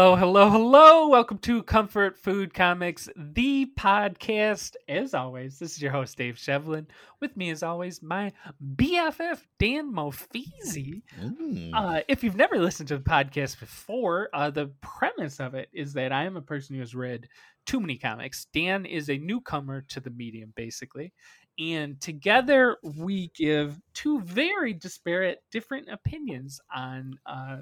Hello, hello, hello. Welcome to Comfort Food Comics, the podcast. As always, this is your host, Dave Shevlin. With me, as always, my BFF, Dan Mofeezy. Mm. Uh, if you've never listened to the podcast before, uh, the premise of it is that I am a person who has read too many comics. Dan is a newcomer to the medium, basically. And together we give two very disparate, different opinions on uh,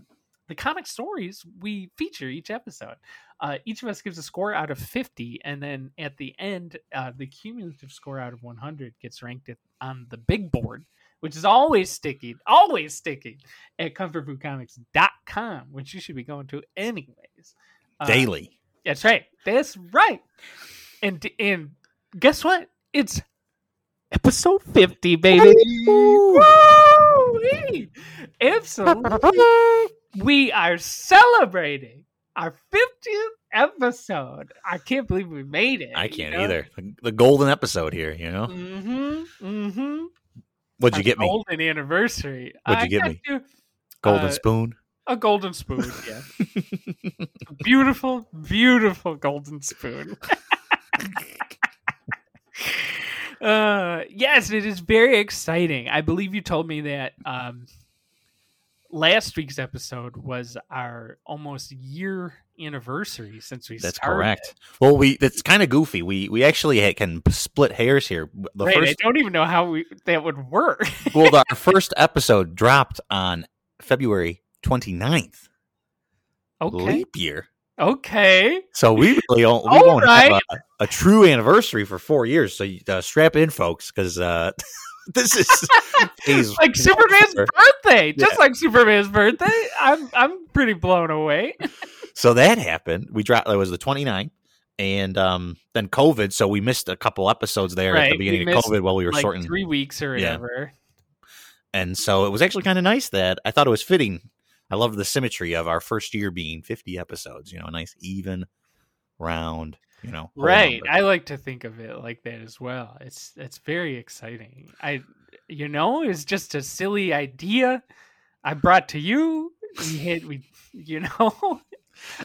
the comic stories we feature each episode. Uh, each of us gives a score out of 50, and then at the end, uh, the cumulative score out of 100 gets ranked at, on the big board, which is always sticky, always sticky at comfortfoodcomics.com, which you should be going to anyways. Uh, Daily. That's right. That's right. And and guess what? It's episode 50, baby. Absolutely. We are celebrating our 50th episode. I can't believe we made it. I can't either. The, the golden episode here, you know? Mm-hmm. Mm-hmm. What'd you get me? Golden anniversary. What'd you I get me? you Golden uh, spoon? A golden spoon, yeah. beautiful, beautiful golden spoon. uh yes, it is very exciting. I believe you told me that um last week's episode was our almost year anniversary since we started. That's started. correct. Well, we that's kind of goofy. We we actually can split hairs here. The Right, I don't even know how we that would work. well, the, our first episode dropped on February 29th, okay. leap year. Okay. So we really don't, we won't right. have a, a true anniversary for four years. So uh, strap in, folks, because uh, this is phase Like Superman's one. birthday, just like Superman's birthday. I'm I'm pretty blown away. So that happened. We dropped. It was the 29th. And um, then COVID, so we missed a couple episodes there at Right, the we beginning of COVID while we were like sorting. three weeks or Yeah. whatever. And so it was actually kind of nice that I thought it was fitting. I love the symmetry of our first year being 50 episodes. You know, a nice even round. You know, Right. I like to think of it like that as well. It's it's very exciting. I you know, it's just a silly idea I brought to you. We hit we you know.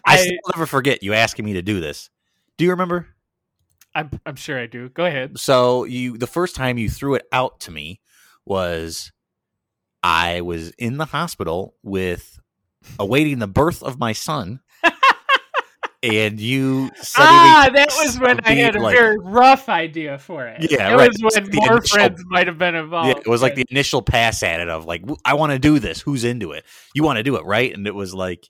I I, never forget you asking me to do this. Do you remember? I'm I'm sure I do. Go ahead. So you, the first time you threw it out to me was I was in the hospital with awaiting the birth of my son. And you Ah, that was when I had a like- very rough idea for it. Yeah, it right. was when The more initial- friends might have been Yeah, involved. it was like the initial pass at it of like, I want to do this. Who's into it? You want to do it, right? And it was like,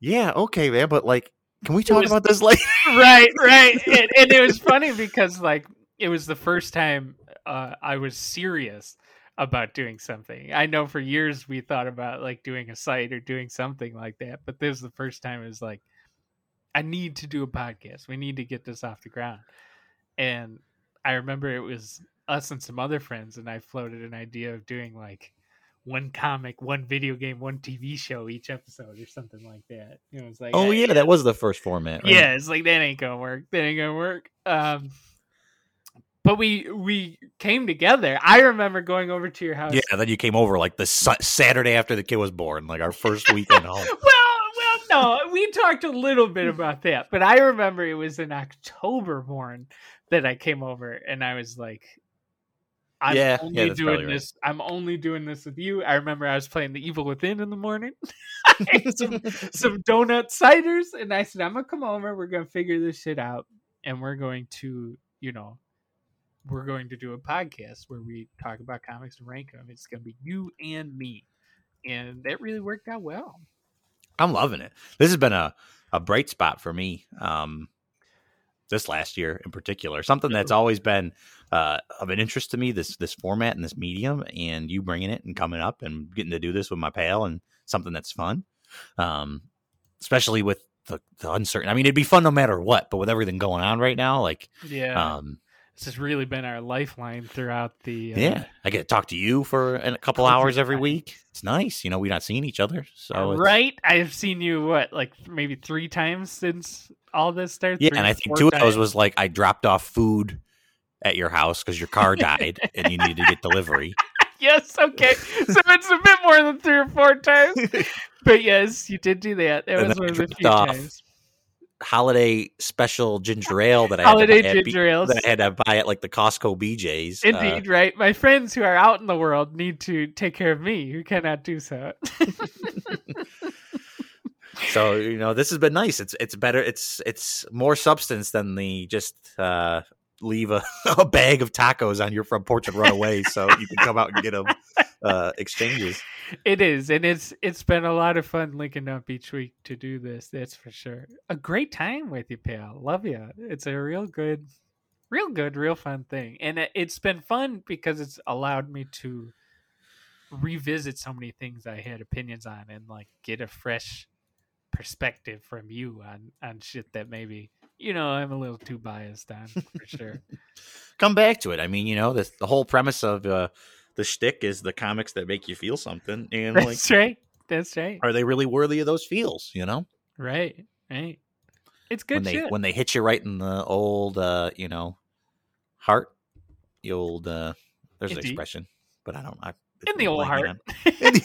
yeah, okay, man, but like, can we talk was- about this later? right, right. And, and it was funny because like it was the first time uh, I was serious about doing something. I know for years we thought about like doing a site or doing something like that, but this was the first time it was like, I need to do a podcast. We need to get this off the ground. And I remember it was us and some other friends, and I floated an idea of doing like one comic, one video game, one TV show each episode or something like that. You know, it's like, oh "Hey, yeah, that was the first format. Right? yeah, it's like that ain't gonna work. That ain't gonna work. Um, but we we came together. I remember going over to your house. yeah. Then you came over like the Sa- Saturday after the kid was born, like our first weekend home. Well, no, we talked a little bit about that, but I remember it was in October born that I came over, and I was like, "I'm Yeah, yeah, only that's doing right. this. I'm only doing this with you." I remember I was playing The Evil Within in the morning. Some some donut ciders, and I said, "I'm gonna come over. We're gonna figure this shit out, and we're going to, you know, we're going to do a podcast where we talk about comics and rank them. It's gonna be you and me." And that really worked out well. I'm loving it. This has been a, a bright spot for me. Um, this last year in particular, something that's always been uh, of an interest to me. This this format and this medium, and you bringing it and coming up and getting to do this with my pal and something that's fun. Um, especially with the, the uncertain. I mean, it'd be fun no matter what, but with everything going on right now, like, Yeah, um, this has really been our lifeline throughout the. Uh, yeah, I get to talk to you for a couple hours every week. It's nice, you know. We're not seeing each other, so right. I've seen you what, like maybe three times since all this started. Yeah, Three and I think two of those was like I dropped off food at your house because your car died and you needed to get delivery. yes, okay. So it's a bit more than three or four times. But yes, you did do that. That And was one of the few times. Holiday special ginger ale that I Holiday had to buy at ginger that I had to buy at like the Costco BJ's. Uh, Indeed, right? My friends who are out in the world need to take care of me, who cannot do so. so you know this has been nice. It's it's better. It's it's more substance than the just uh, leave a, a bag of tacos on your front porch and run away, so you can come out and get them uh, exchanges. It is, and it's it's been a lot of fun linking up each week to do this. That's for sure. A great time with you, pal. Love you. It's a real good, real good, real fun thing, and it, it's been fun because it's allowed me to revisit so many things I had opinions on and like get a fresh perspective from you on on shit that maybe you know I'm a little too biased on for sure. Come back to it. I mean, you know, the the whole premise of uh, the shtick is the comics that make you feel something, and like, That's right. That's right. are they really worthy of those feels? You know, Right. Right. It's good when good they shit. when they hit you right in the old, uh, you know, heart, the old. Uh, there's an expression, but I don't. I, In the old heart. in, the,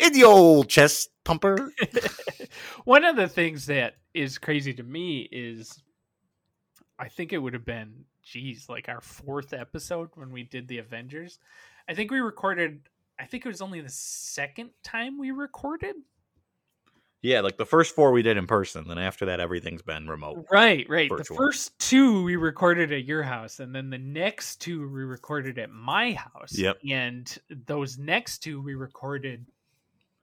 in the old chest pumper. One of the things that is crazy to me is I think it would have been, geez, like our fourth episode when we did the Avengers. I think we recorded, I think it was only the second time we recorded. Yeah, like the first four we did in person. Then after that, everything's been remote. Right, right. Virtual. The first two we recorded at your house, and then the next two we recorded at my house. Yep. And those next two we recorded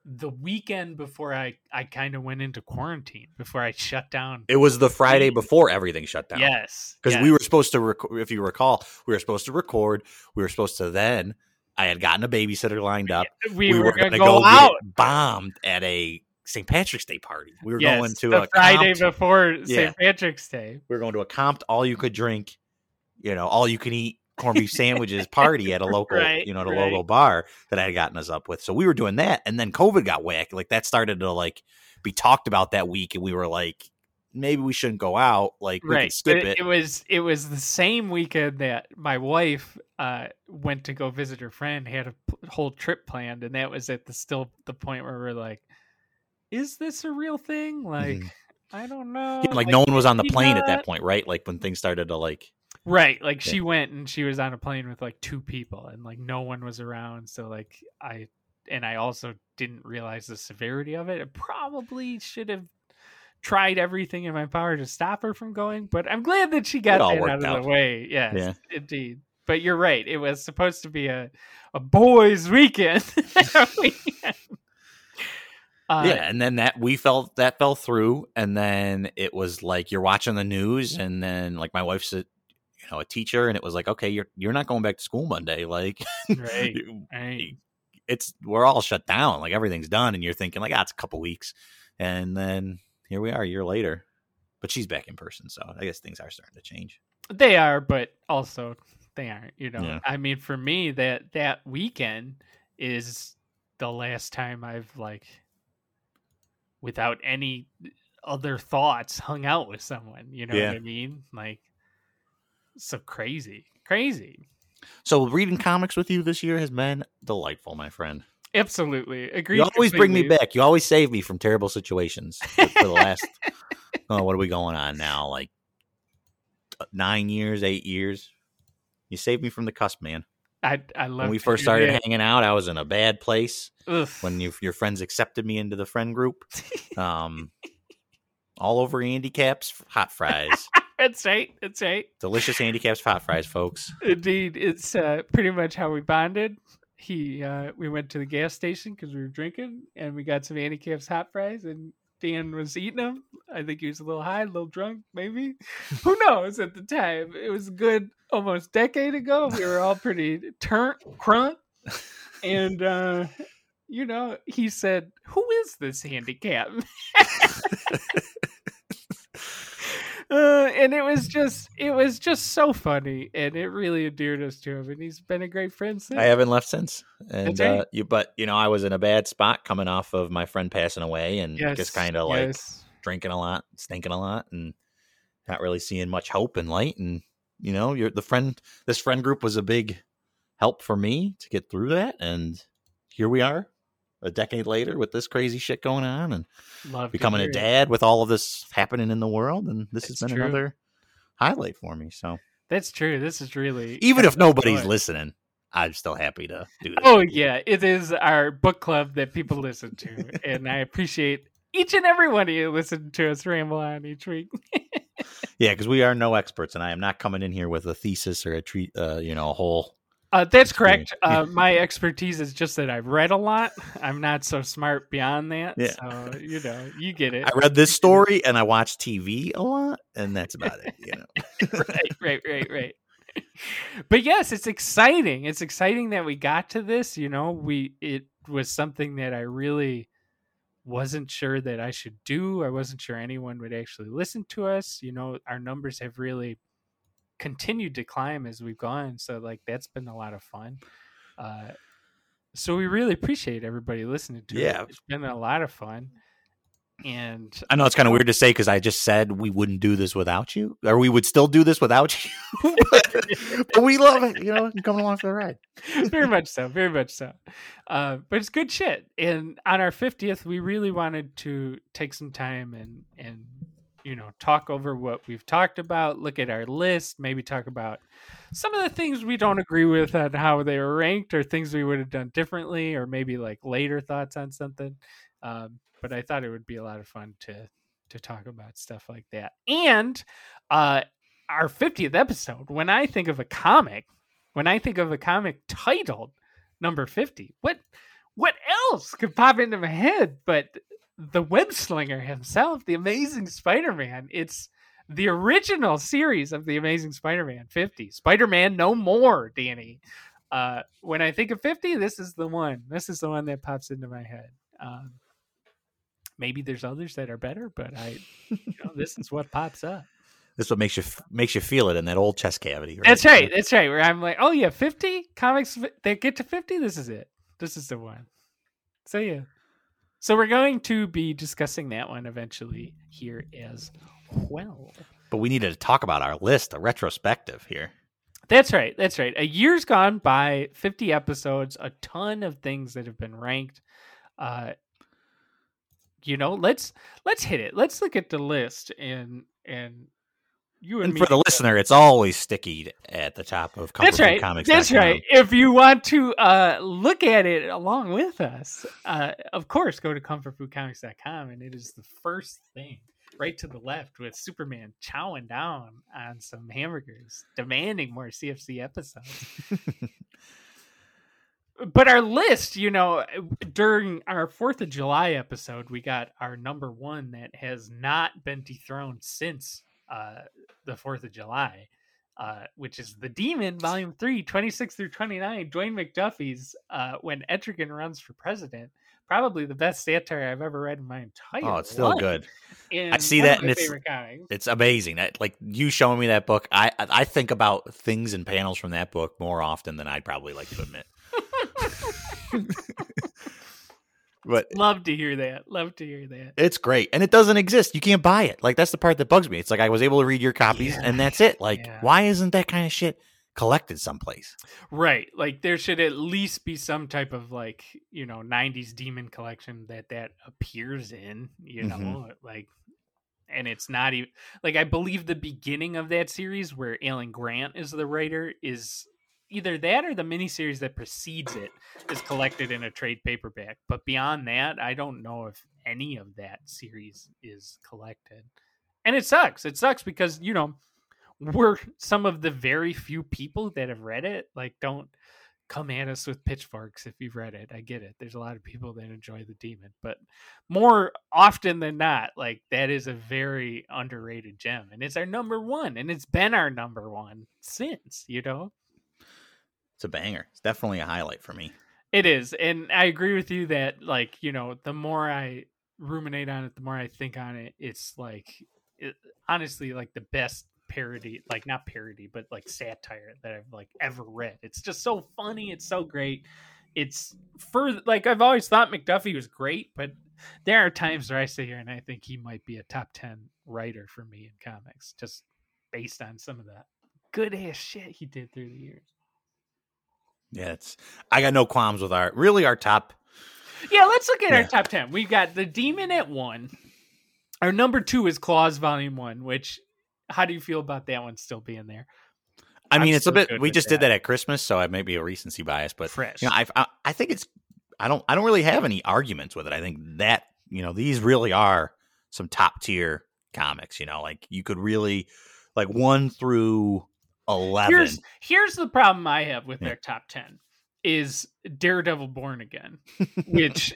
the weekend before I I kind of went into quarantine before I shut down. It was the Friday before everything shut down. Yes, because yes. we were supposed to rec- if you recall we were supposed to record we were supposed to then i had gotten a babysitter lined up we, we, were, going to go, get out. bombed at a st patrick's day party we were Yes, going to the a Friday comped- before Yeah. St. Patrick's Day. we were going to a comped all you could drink you know all you can eat corned beef sandwiches party at a local Right, you know at a right. local bar that i had gotten us up with so we were doing that and then covid got whacked like that started to like be talked about that week and we were like maybe we shouldn't go out like we right. can skip but it, it was it was the same weekend that my wife uh, went to go visit her friend, had a p- whole trip planned, and that was at the still the point where we're like, is this a real thing? Like, Mhm. I don't know. Yeah, like, no one was on the plane at that point right like when things started to like Right. Like Yeah. she went and she was on a plane with like two people and like no one was around. So like I and I also didn't realize the severity of it. I probably should have tried everything in my power to stop her from going, but I'm glad that she got that out of out. the way. Yes, Yeah. indeed. But you're right. It was supposed to be a a boys' weekend. uh, yeah, and then that we felt that fell through, and then it was like you're watching the news, and then like my wife's a you know a teacher, and it was like okay, you're you're not going back to school Monday, like Right. Right. it's we're all shut down, like everything's done, and you're thinking like ah, it's a couple weeks, and then here we are a year later, but she's back in person, so I guess things are starting to change. They are, but also they aren't. You know, Yeah. I mean, for me, that that weekend is the last time I've like, without any other thoughts, hung out with someone. You know Yeah. what I mean? Like, so crazy, crazy. So reading comics with you this year has been delightful, my friend. Absolutely, agree. You always bring me back. You always save me from terrible situations for, for the last. oh, what are we going on now? Like uh, nine years, eight years. You saved me from the cusp, man. I I love When we first started hanging out, I was in a bad place. Ugh. When you, your friends accepted me into the friend group, um, all over handicaps, hot fries, That's right. That's right. delicious handicaps, hot fries, folks. Indeed, it's uh, pretty much how we bonded. He, uh, we went to the gas station because we were drinking, and we got some Handicaps hot fries, and Dan was eating them. I think he was a little high, a little drunk, maybe. Who knows? At the time, it was a good almost decade ago. We were all pretty turnt, crunk, and uh, you know, he said, "Who is this handicap?" Uh, and it was just it was just so funny and it really endeared us to him and he's been a great friend since I haven't left since, and right. uh, you. But you know, I was in a bad spot coming off of my friend passing away, and just kind of like yes. drinking a lot, stinking a lot, and not really seeing much hope and light. And you know, you're the friend. This friend group was a big help for me to get through that. And here we are a decade later with this crazy shit going on and Love becoming a it. dad with all of this happening in the world. And this has been true. another highlight for me. So That's true. This is really even if nobody's enjoy. listening, I'm still happy to do this. Oh yeah, it is our book club that people listen to, and I appreciate each and every one of you listen to us ramble on each week. Yeah, because we are no experts, and I am not coming in here with a thesis or a treat, uh, you know, a whole. Uh, that's correct. Uh, my expertise is just that I've read a lot. I'm not so smart beyond that. Yeah. So you know, you get it. I read this story and I watch TV a lot, and that's about it. You know, right, right, right, right. But yes, it's exciting. It's exciting that we got to this. You know, we it was something that I really wasn't sure that I should do. I wasn't sure anyone would actually listen to us. You know, our numbers have really continued to climb as we've gone. So like that's been a lot of fun. Uh so we really appreciate everybody listening to Yeah. it. It's been a lot of fun. And I know it's kind of weird to say because I just said we wouldn't do this without you, or we would still do this without you. but, but we love it. You know, coming along for the ride. very much so very much so uh, but it's good shit and on our 50th we really wanted to take some time and and you know talk over what we've talked about look at our list maybe talk about some of the things we don't agree with on how they were ranked or things we would have done differently or maybe like later thoughts on something. Um, but i thought it would be a lot of fun to to talk about stuff like that. And uh our 50th episode when i think of a comic when I think of a comic titled number 50, what what else could pop into my head? But the web slinger himself, the amazing Spider-Man. It's the original series of the Amazing Spider-Man 50. Spider-Man no more, Danny. Uh, when I think of 50, this is the one. This is the one that pops into my head. Um, maybe there's others that are better, but I, you know, this is what pops up. This is what makes you makes you feel it in that old chest cavity. Right? That's right. That's right. Where I'm like, oh yeah, 50 comics that get to 50. This is it. This is the one. So yeah. So we're going to be discussing that one eventually here as well. But we needed to talk about our list, a retrospective here. That's right. That's right. A year's gone by, 50 episodes, a ton of things that have been ranked. Uh you know, let's let's hit it. Let's look at the list and and you and, And for the listener, it's always sticky at the top of That's right. Comics. That's right. If you want to uh, look at it along with us, uh, of course, go to comfortfoodcomics.com and it is the first thing right to the left with Superman chowing down on some hamburgers, demanding more CFC episodes. but our list, you know, during our Fourth of July episode, we got our number one that has not been dethroned since uh, the Fourth of July, uh, which is The Demon, Volume 3, 26 through 29, Dwayne McDuffie's uh, When Etrigan Runs for President. Probably the best satire I've ever read in my entire Oh, it's still life. good. And see that, my and it's- comics. It's amazing. That like you showing me that book, I I I think about things and panels from that book more often than I'd probably like to admit. but Love to hear that. Love to hear that. it's great, and it doesn't exist. You can't buy it. Like that's the part that bugs me. It's like I was able to read your copies, Yeah. and that's it. Like Yeah. why isn't that kind of shit collected someplace? Right. Like there should at least be some type of like, you know, 90s demon collection that that appears in, you know, Mhm. like and it's not even like I believe the beginning of that series where Alan Grant is the writer is either that or the miniseries that precedes it is collected in a trade paperback. But beyond that, I don't know if any of that series is collected. And it sucks. It sucks because, you know, we're some of the very few people that have read it. Like, don't come at us with pitchforks if you've read it. I get it. There's a lot of people that enjoy the demon, but more often than not, like that is a very underrated gem, and it's our number one, and it's been our number one since. You know, It's a banger. It's definitely a highlight for me. it is, and I agree with you that like you know, the more I ruminate on it, the more I think on it, it's like it, honestly like the best parody like not parody but like satire that i've like ever read it's just so funny it's so great it's for like i've always thought mcduffie was great but there are times where i sit here and i think he might be a top 10 writer for me in comics just based on some of that good ass shit he did through the years Yeah, it's I got no qualms with our really our top. Yeah, let's look at Yeah. our top ten. We've got the Demon at one. Our number two is Klaus Volume One. Which, how do you feel about that one still being there? I I'm mean, it's a bit. We just did that. that at Christmas, so I may be a recency bias, but Fresh. you know, I, I I think it's. I don't. I don't really have any arguments with it. I think that you know these really are some top tier comics. You know, like you could really like one through eleven. here's here's the problem I have with Yeah. their top ten is Daredevil Born Again, which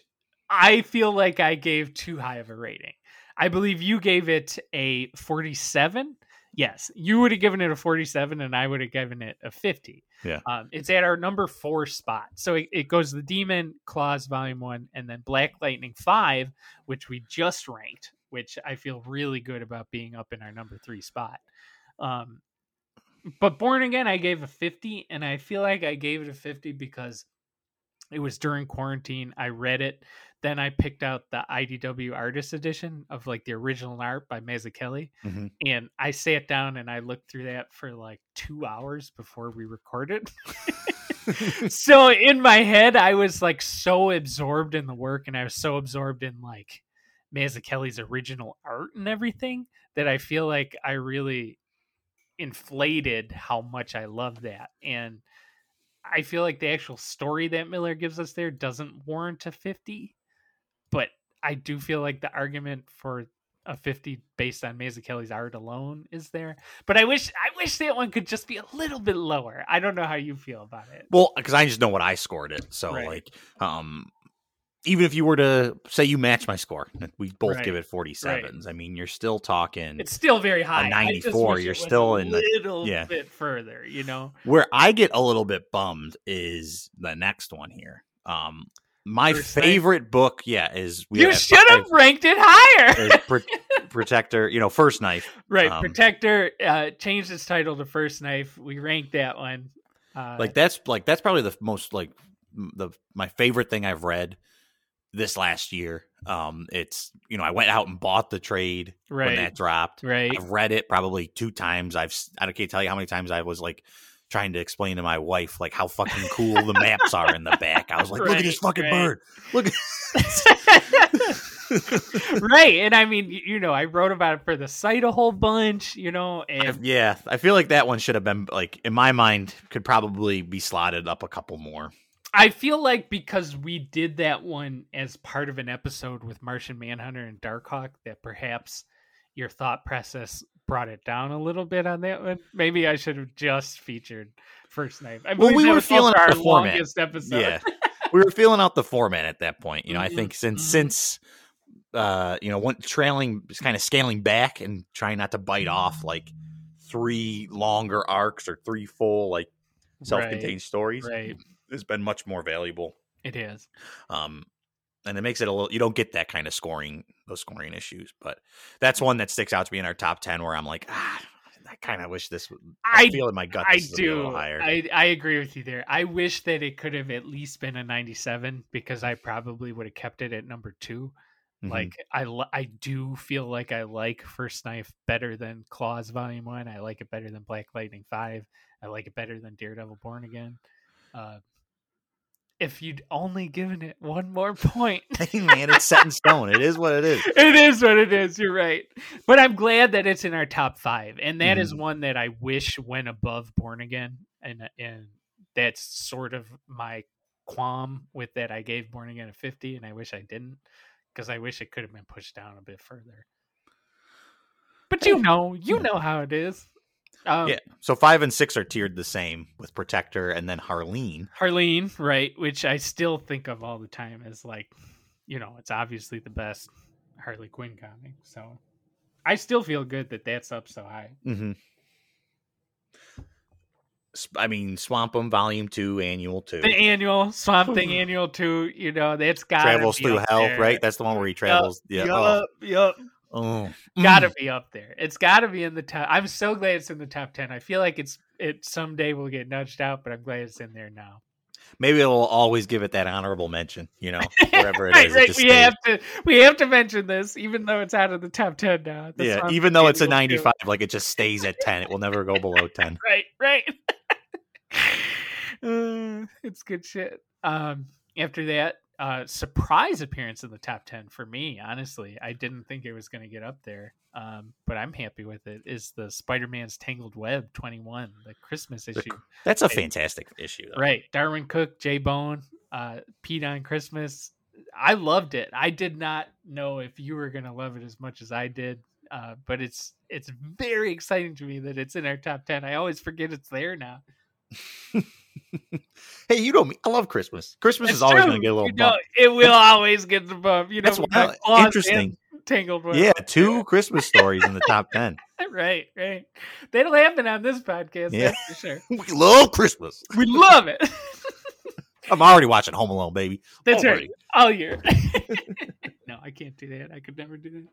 I feel like I gave too high of a rating. I believe you gave it a 47. Yes, you would have given it a 47, and I would have given it a 50. Yeah. um, it's at our number four spot. So it, it goes the Demon Klaus Volume One, and then Black Lightning Five, which we just ranked, which I feel really good about being up in our number three spot. Um, but Born Again, I gave a 50, and I feel like I gave it a 50 because it was during quarantine. I read it. Then I picked out the IDW Artist Edition of like the original art by Mazzucchelli. Mhm. And I sat down and I looked through that for like two hours before we recorded. so in my head, I was like so absorbed in the work and I was so absorbed in like Mazzucchelli's original art and everything that I feel like I really inflated how much I love that. And I feel like the actual story that Miller gives us there doesn't warrant a 50, but I do feel like the argument for a 50 based on Mazzucchelli's art alone is there. But I wish I wish that one could just be a little bit lower. I don't know how you feel about it. Well, because I just know what I scored it. So Right. like, um, even if you were to say you match my score, we both Right. give it forty sevens. I mean, you're still talking It's still very high. 94, you're still in the- little yeah. bit further, you know. where I get a little bit bummed is the next one here. Um, my First Knife? favorite book, yeah, is we you should have ranked it higher. Pro- Protector. You know, first knife. right, um, Protector uh, changed its title to First Knife. We ranked that one. Uh, Like that's like that's probably the most like the my favorite thing I've read this last year. Um, it's you know I went out and bought the trade when that dropped. right. I've read it probably two times. I've I can't tell you how many times I was like trying to explain to my wife like how fucking cool the maps are in the back. I was like, look at this fucking right. bird. Look at right, and I mean, you know, I wrote about it for the site a whole bunch, you know, and yeah, I feel like that one should have been like in my mind could probably be slotted up a couple more. I feel like because we did that one as part of an episode with Martian Manhunter and Darkhawk, that perhaps your thought process brought it down a little bit on that one. Maybe I should have just featured First Knife. I Well, we were feeling our the format. longest episode. Yeah. we were feeling out the format at that point. You know, I Mhm, think since mhm. since uh, you know, one trailing is kind of scaling back and trying not to bite off like three longer arcs or three full like self-contained stories Right. Has been much more valuable. It is. Um and it makes it a little you don't get that kind of scoring those scoring issues, but that's one that sticks out to me in our top 10 where I'm like, ah, I kind of wish this I, I feel in my gut I this would a little do. higher. I I agree with you there. I wish that it could have at least been a 97 because I probably would have kept it at number 2. Mhm. Like I I do feel like I like First Knife better than Klaus Volume 1. I like it better than Black Lightning 5. I like it better than Daredevil Born Again. Uh if you'd only given it one more point. Hey, man, it's set in stone. It is what it is. it is what it is. You're right. But I'm glad that it's in our top five, and that is Mhm. one that I wish went above Born Again, and and that's sort of my qualm with that. I gave Born Again a 50, and I wish I didn't because I wish it could have been pushed down a bit further. But you know, you know how it is. Um, Yeah. So five and six are tiered the same with Protector and then Harleen. Harleen, right, which I still think of all the time as like, you know, it's obviously the best Harley Quinn comic. So I still feel good that that's up so high. Mm-hmm. I mean, Swamp Thing Volume Two, Annual Two, The annual Swamp Thing annual two, you know, that's got travels through hell. Right, that's the one where he travels. yeah. Oh, Yup, yup. Oh. Gotta Mm. be up there. It's gotta be in the top. I'm so glad it's in the top ten. I feel like it's it someday will get nudged out, but I'm glad it's in there now. Maybe it'll always give it that honorable mention. You know, wherever it is. right, it We have to we have to mention this, even though it's out of the top ten now. Yeah, even though it's a two. 95, like it just stays at 10. It will never go below 10. right, right. Uh, it's good shit. Um, after that, uh, surprise appearance in the top 10 for me, honestly. I didn't think it was going to get up there, um, but I'm happy with it. Is the Spider Man's Tangled Web 21, the Christmas issue. That's a fantastic issue. Though. Right. Darwyn Cooke J Bone, uh, Pete on Christmas. I loved it. I did not know if you were going to love it as much as I did. Uh, but it's it's very exciting to me that it's in our top 10. I always forget it's there now. hey, you know me. I love Christmas. Christmas it's is always going to get a little you know, bump. It will always get the bump. You know, that's why, interesting. Tangled with. Yeah, two Christmas stories in the top ten. right, right. That'll happen on this podcast. Yeah, for sure. we love Christmas. We love it. I'm already watching Home Alone, baby. That's already. right. All year. No, I can't do that. I could never do that.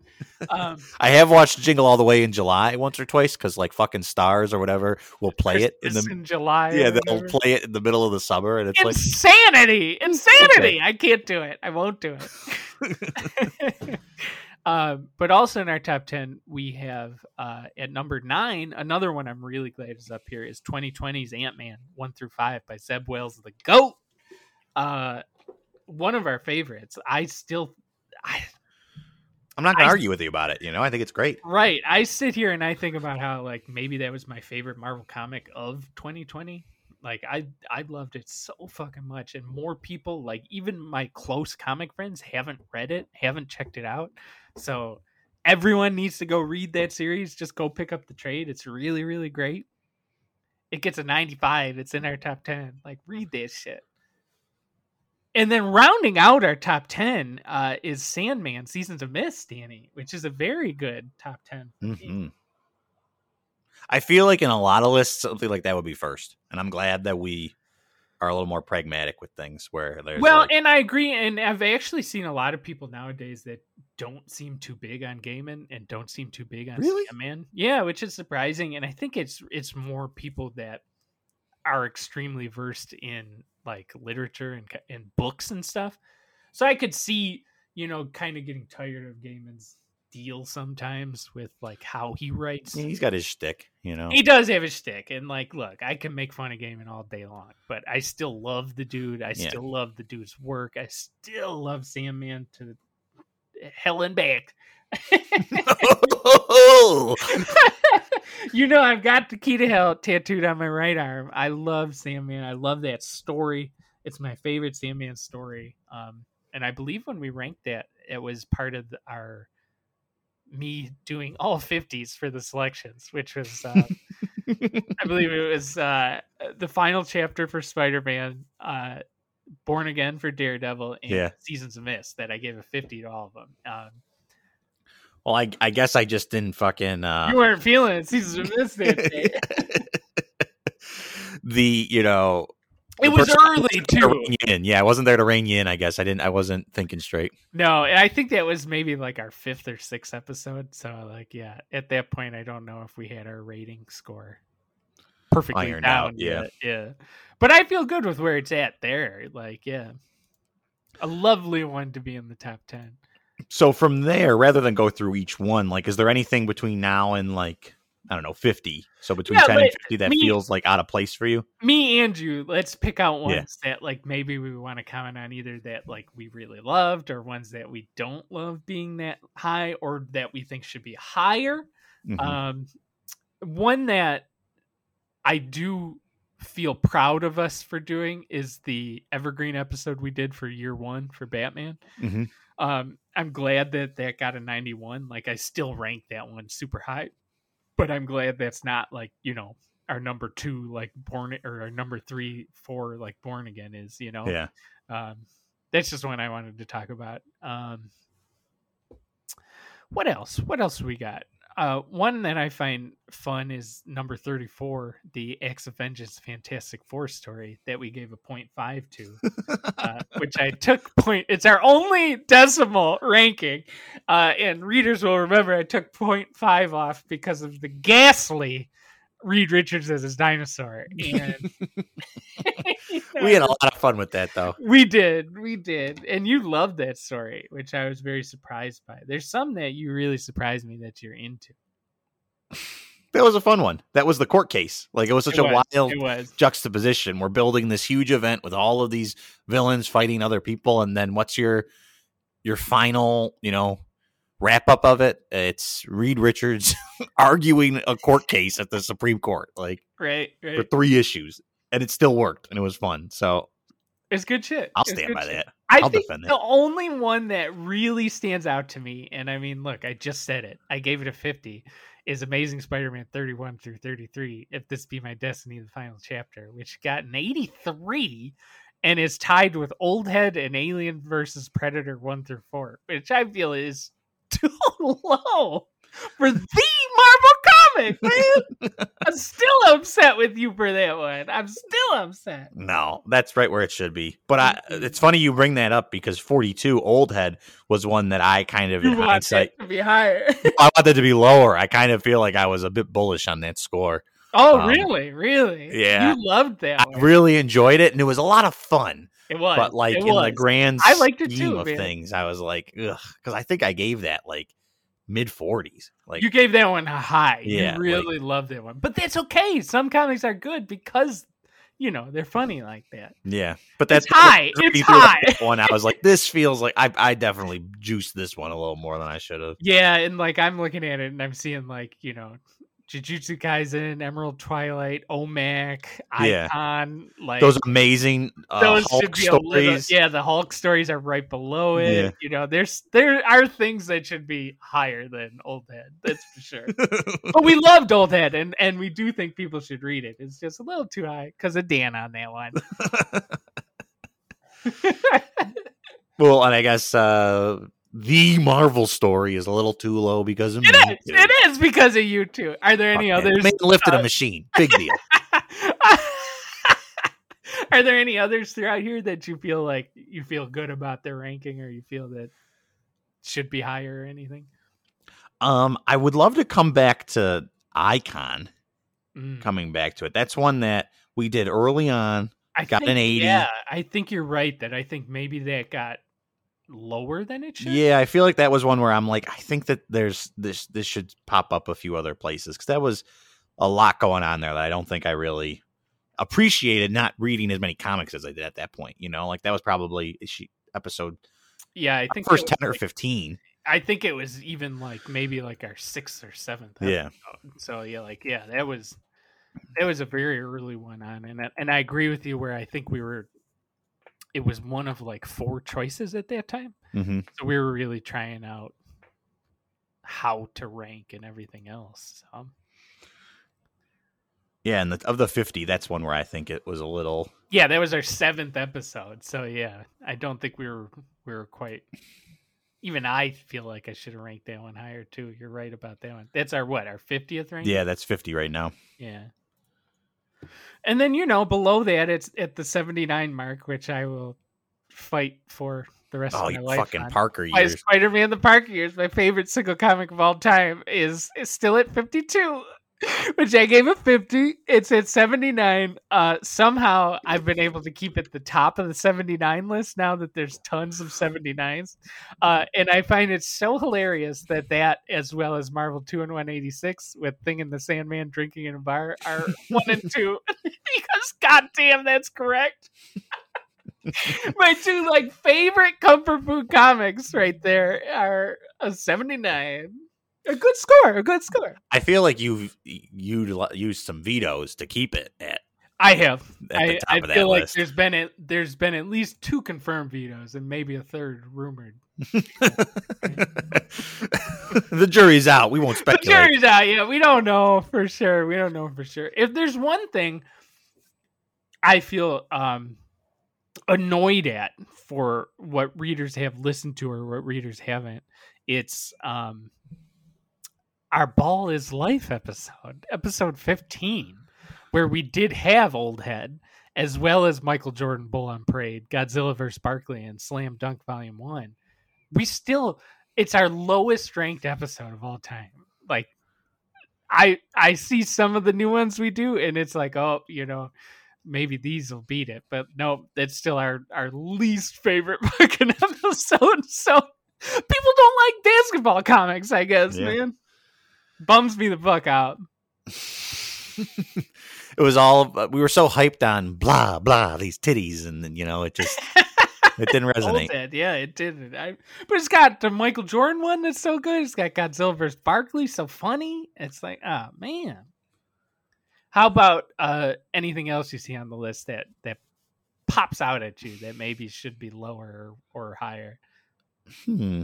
Um, I have watched Jingle All the Way in July once or twice because like fucking stars or whatever will play it in the in July. Yeah, they'll play it in the middle of the summer, and it's insanity, like insanity. Okay. I can't do it. I won't do it. Um, but also in our top 10, we have uh, at number nine, another one I'm really glad is up here is 2020's Ant Man 1 through 5 by Zeb Wells, the GOAT. Uh, one of our favorites. I still, I, I'm not gonna I, argue with you about it. You know, I think it's great. Right. I sit here and I think about how like maybe that was my favorite Marvel comic of 2020. Like I I loved it so fucking much, and more people like even my close comic friends haven't read it, haven't checked it out. So everyone needs to go read that series. Just go pick up the trade. It's really, really great. It gets a 95. It's in our top 10. Like, read this shit. And then rounding out our top 10 uh, is Sandman Seasons of Mist, Danny, which is a very good top 10. Mm-hmm. I feel like in a lot of lists, something like that would be first. And I'm glad that we are a little more pragmatic with things where there's well like... and i agree and i've actually seen a lot of people nowadays that don't seem too big on Gaiman and don't seem too big on really? man yeah which is surprising and i think it's it's more people that are extremely versed in like literature and, and books and stuff so i could see you know kind of getting tired of Gaiman's deal sometimes with like how he writes. He's got his shtick, you know. He does have his shtick, and like, look, I can make fun of Gaiman all day long, but I still love the dude. I yeah. still love the dude's work. I still love Sandman to eh, hell and back. Oh! you know, I've got the key to hell tattooed on my right arm. I love Sandman. I love that story. It's my favorite Sandman story. Um, and I believe when we ranked that, it was part of the, our me doing all 50s for the selections, which was, uh, I believe it was uh, the final chapter for Spider Man, uh, Born Again for Daredevil, and yeah. Seasons of Mist that I gave a 50 to all of them. Um, well, I, I guess I just didn't fucking. Uh... You weren't feeling it, Seasons of Mist day. the, you know, it was early too. in. Yeah, I wasn't there to rein you in. I guess I didn't. I wasn't thinking straight. No, and I think that was maybe like our fifth or sixth episode. So like, yeah, at that point, I don't know if we had our rating score perfectly Ironed down. Out, yeah, yet. yeah. But I feel good with where it's at there. Like, yeah, a lovely one to be in the top ten. So from there, rather than go through each one, like, is there anything between now and like I don't know, 50. So between yeah, 10 and 50 that me, feels like out of place for you. Me and you, let's pick out ones yeah. that like maybe we want to comment on either that like we really loved or ones that we don't love being that high or that we think should be higher. Mm-hmm. Um one that I do feel proud of us for doing is the evergreen episode we did for year 1 for Batman. Mm-hmm. Um I'm glad that that got a 91. Like I still rank that one super high but I'm glad that's not like you know our number two like born or our number three four like born again is you know? Yeah. Um that's just one I wanted to talk about. Um what else? What else we got uh, one that I find fun is number 34, the Acts of Vengeance Fantastic Four story that we gave a 0.5 to, uh, which I took point. It's our only decimal ranking. Uh, and readers will remember I took 0.5 off because of the ghastly Reed Richards as his dinosaur. And we had a lot of fun with that, though. We did, we did, and you loved that story, which I was very surprised by. There's some that you really surprised me that you're into. That was a fun one. That was the court case. Like it was such It a was, wild was. juxtaposition. We're building this huge event with all of these villains fighting other people, and then what's your your final, you know, wrap up of it? It's Reed Richards arguing a court case at the Supreme Court, like Right, for three issues, and it still worked, and it was fun. So It's good shit. I'll stand by shit. that. I I'll think the only one that really stands out to me, and I mean, look, I just said it. I gave it a 50, is Amazing Spider Man 31 through 33. If this be my destiny, the final chapter, which got an 83 and is tied with Old Head and Alien versus Predator 1 through 4, which I feel is too low for the Marvel comic, man. I'm still upset with you for that one. I'm still upset. No, that's right where it should be. But I, Mhm. it's funny you bring that up because 42 Old Head was one that I kind of, You in want hindsight, to be higher. I wanted to be lower. I kind of feel like I was a bit bullish on that score. Oh, Um, really? Really? yeah. You loved that. I really enjoyed it, and it was a lot of fun. It was. but like in the grand I liked it scheme too, of man. things, I was like, ugh, because I think I gave that like mid 40s. Like, you gave that one a high. Yeah, you really loved that one. But that's okay. Some comics are good because you know they're funny like that. yeah, but that's It's high. It's high. One, I was like, this feels like I, I definitely juiced this one a little more than I should have. Yeah, and like I'm looking at it and I'm seeing like you know. Jujutsu Kaisen, Emerald Twilight, Omac, Yeah. Icon, like Those amazing uh, those Hulk a little, stories. yeah. The Hulk stories are right below it. Yeah. You know, there's there are things that should be higher than Old Head. That's for sure. but we loved Old Head, and and we do think people should read it. It's just a little too high because of Dan on that one. well, and I guess uh, the Marvel story is a little too low because of me. it is. It is because of you two. Are there any Fuck others? Man lifted uh, a machine. Big deal. Are there any others throughout here that you feel like you feel good about their ranking, or you feel that should be higher, or anything? Um, I would love to come back to Icon. Mm. Coming back to it, that's one that we did early on. I got think, an 80. Yeah, I think you're right. That I think maybe that got lower than it should. Yeah, I feel like that was one where I'm like, I think that there's this. This should pop up a few other places because that was a lot going on there that I don't think I really appreciated. Not reading as many comics as I did at that point. You know, like that was probably she episode yeah. I think first ten or like- fifteen. I think it was even like maybe like our sixth or seventh. Yeah. So yeah, like yeah, that was that was a very early one on, and and I agree with you where I think we were. It was one of like four choices at that time, Mm-hmm. so we were really trying out how to rank and everything else. So. Yeah, and the, of the fifty, that's one where I think it was a little. Yeah, that was our seventh episode. So yeah, I don't think we were we were quite. Even I feel like I should have ranked that one higher too. You're right about that one. That's our what our fiftieth rank. Yeah, that's fifty right now. Yeah. And then you know below that it's at the seventy nine mark, which I will fight for the rest Oh, of my you life. fucking on. Parker years. Spider Man the Parker years, my favorite single comic of all time, is is still at fifty two. Which I gave a fifty. It's at seventy nine. Uh somehow I've been able to keep it the top of the seventy nine list now that there's tons of 79s. Uh and I find it so hilarious that that as well as Marvel Two-in-One 86 with Thing in the Sandman drinking in a bar are one and two. because goddamn that's correct. My two like favorite comfort food comics right there are a 79. A good score, a good score. I feel like you've you used some vetoes to keep it at, I have. at I, top I of that feel like list. there's been at, there's been at least two confirmed vetoes and maybe a third rumored. the jury's out. We won't speculate. The jury's out. Yeah, we don't know for sure. We don't know for sure. If there's one thing I feel um annoyed at for what readers have listened to or what readers haven't, it's um our ball is life episode, episode 15, where we did have old head as well as Michael Jordan Bull on Parade, Godzilla vs. Barkley, and Slam Dunk Volume 1. We still it's our lowest ranked episode of all time. Like I I see some of the new ones we do and it's like, oh, you know, maybe these will beat it. But no, that's still our our least favorite fucking episode. So people don't like basketball comics, I guess, Yeah. man. Bums me the fuck out. it was all we were so hyped on blah blah these titties, and then you know it just it didn't resonate. Did. Yeah, it didn't. I, but it's got the Michael Jordan one that's so good. It's got Godzilla vs. Barkley, so funny. It's like, oh man. How about uh, anything else you see on the list that that pops out at you that maybe should be lower or higher? Hmm.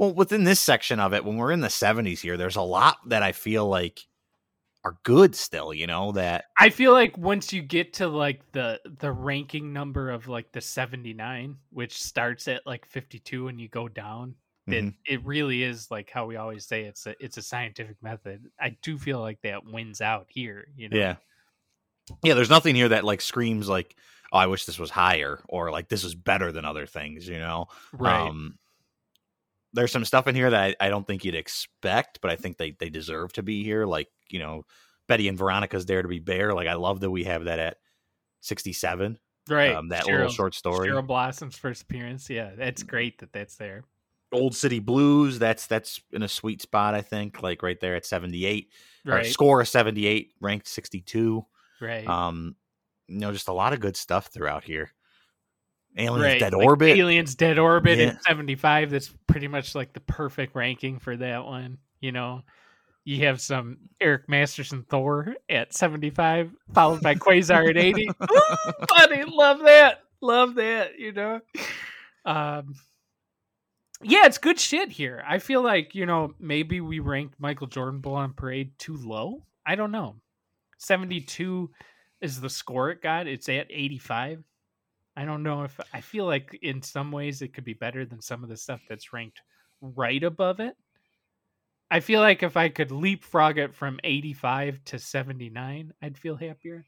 Well, within this section of it, when we're in the 70s here, there's a lot that I feel like are good still, you know, that I feel like once you get to like the the ranking number of like the 79, which starts at like 52 and you go down, mm-hmm. it, it really is like how we always say it's a it's a scientific method. I do feel like that wins out here, you know. Yeah. Yeah, there's nothing here that like screams like oh, I wish this was higher or like this was better than other things, you know. Right. Um there's some stuff in here that I, I, don't think you'd expect, but I think they they deserve to be here. Like you know, Betty and Veronica's there to Be Bare. Like I love that we have that at 67. Right. Um, that Cheryl, little short story. Cheryl Blossom's first appearance. Yeah, that's great that that's there. Old City Blues. That's that's in a sweet spot. I think like right there at 78. Right. score of 78, ranked 62. Right. Um, you know, just a lot of good stuff throughout here. Aliens right. Dead like Orbit. Aliens Dead Orbit yeah. at 75. That's pretty much like the perfect ranking for that one. You know, you have some Eric Masterson Thor at 75, followed by Quasar at 80. Ooh, buddy, love that. Love that, you know. Um yeah, it's good shit here. I feel like, you know, maybe we ranked Michael Jordan Bull on Parade too low. I don't know. 72 is the score it got. It's at 85. I don't know if I feel like in some ways it could be better than some of the stuff that's ranked right above it. I feel like if I could leapfrog it from 85 to 79, I'd feel happier.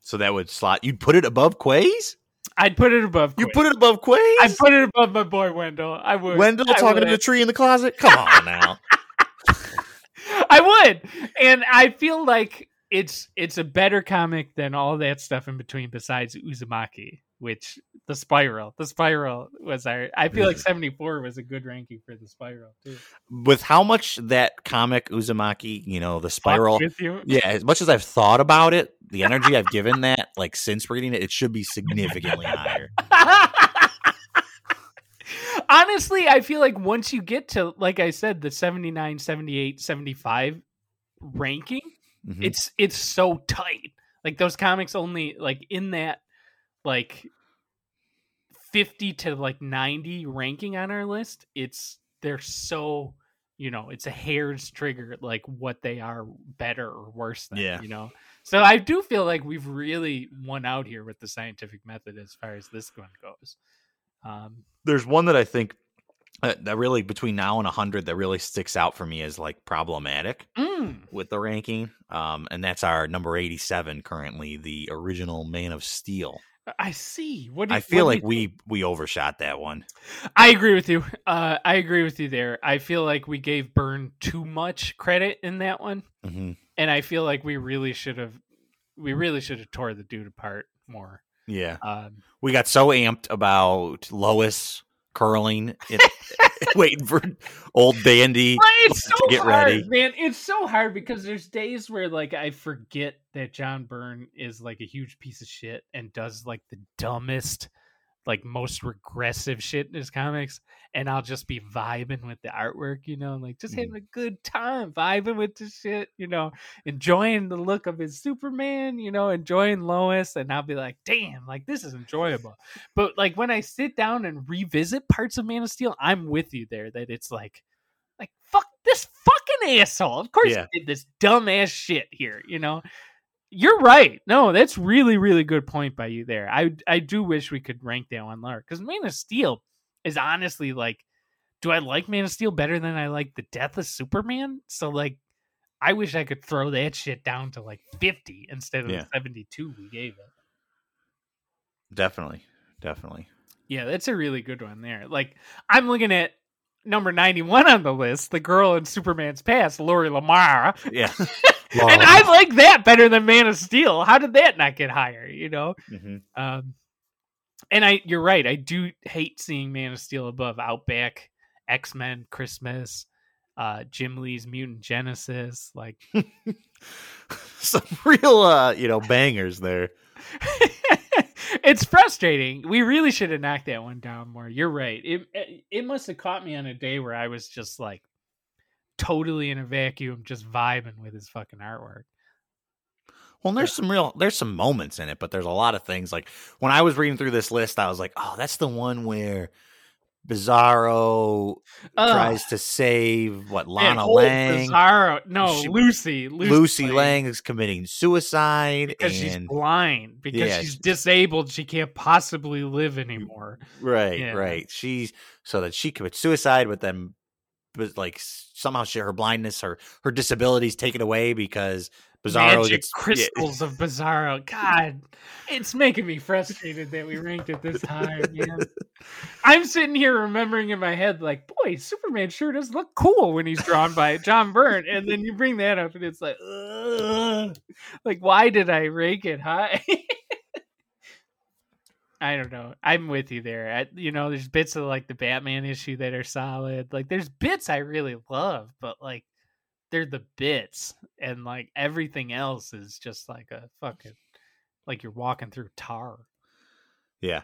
So that would slot. You'd put it above Quays? I'd put it above. You put it above Quays? I'd put it above my boy Wendell. I would. Wendell I talking would. to the tree in the closet. Come on now. I would, and I feel like it's it's a better comic than all that stuff in between besides Uzumaki which the spiral the spiral was our i feel like mm-hmm. 74 was a good ranking for the spiral too. With how much that comic uzumaki you know the spiral yeah as much as i've thought about it the energy i've given that like since reading it it should be significantly higher. Honestly i feel like once you get to like i said the 79 78 75 ranking mm-hmm. it's it's so tight. Like those comics only like in that like 50 to like 90 ranking on our list it's they're so you know it's a hair's trigger like what they are better or worse than yeah. you know? So i do feel like we've really won out here with the scientific method as far as this one goes. Um there's one that i think uh, that really between now and 100 that really sticks out for me as like problematic mm. with the ranking um and that's our number 87 currently the original man of steel I see. What you, I feel like we we overshot that one. I agree with you. Uh, I agree with you there. I feel like we gave Byrne too much credit in that one, mm-hmm. and I feel like we really should have we really should have tore the dude apart more. Yeah, um, we got so amped about Lois curling, it, waiting for old Dandy it's so to get hard, ready. Man, it's so hard because there's days where like I forget that John Byrne is like a huge piece of shit and does like the dumbest like most regressive shit in his comics and I'll just be vibing with the artwork, you know, like just having mm. a good time vibing with the shit, you know, enjoying the look of his Superman, you know, enjoying Lois and I'll be like, "Damn, like this is enjoyable." But like when I sit down and revisit parts of Man of Steel, I'm with you there that it's like like fuck this fucking asshole. Of course yeah. he did this dumb ass shit here, you know. You're right. No, that's really, really good point by you there. I I do wish we could rank that one lower because Man of Steel is honestly like, do I like Man of Steel better than I like the Death of Superman? So like, I wish I could throw that shit down to like 50 instead of yeah. 72 we gave it. Definitely, definitely. Yeah, that's a really good one there. Like, I'm looking at number 91 on the list, the girl in Superman's past, Lori Lamar. Yeah. and I like that better than Man of Steel. How did that not get higher? You know, mm-hmm. um, and I, you're right. I do hate seeing Man of Steel above Outback, X Men, Christmas, uh, Jim Lee's Mutant Genesis. Like some real, uh, you know, bangers there. it's frustrating. We really should have knocked that one down more. You're right. It eh, it must have caught me on a day where I was just like totally in a vacuum, just vibing with his fucking artwork. Well, there's some real there's some moments in it, but there's a lot of things like when I was reading through this list, I was like, oh, that's the one where Bizarro uh, tries to save what Lana Lang. Bizarro, no, she, Lucy, Lucy. Lucy Lang is committing suicide because and, she's blind. Because yeah, she's disabled, she can't possibly live anymore. Right, yeah. right. She's so that she commits suicide, but then, but like somehow she, her blindness, her her disability is taken away because Bizarro Magic gets, crystals yeah. of Bizarro. God, it's making me frustrated that we ranked it this high, man. I'm sitting here remembering in my head, like, boy, Superman sure does look cool when he's drawn by John Byrne, and then you bring that up, and it's like, Ugh. like, why did I rank it high? I don't know. I'm with you there. I, you know, there's bits of like the Batman issue that are solid. Like, there's bits I really love, but like they're the bits and like everything else is just like a fucking like you're walking through tar. Yeah.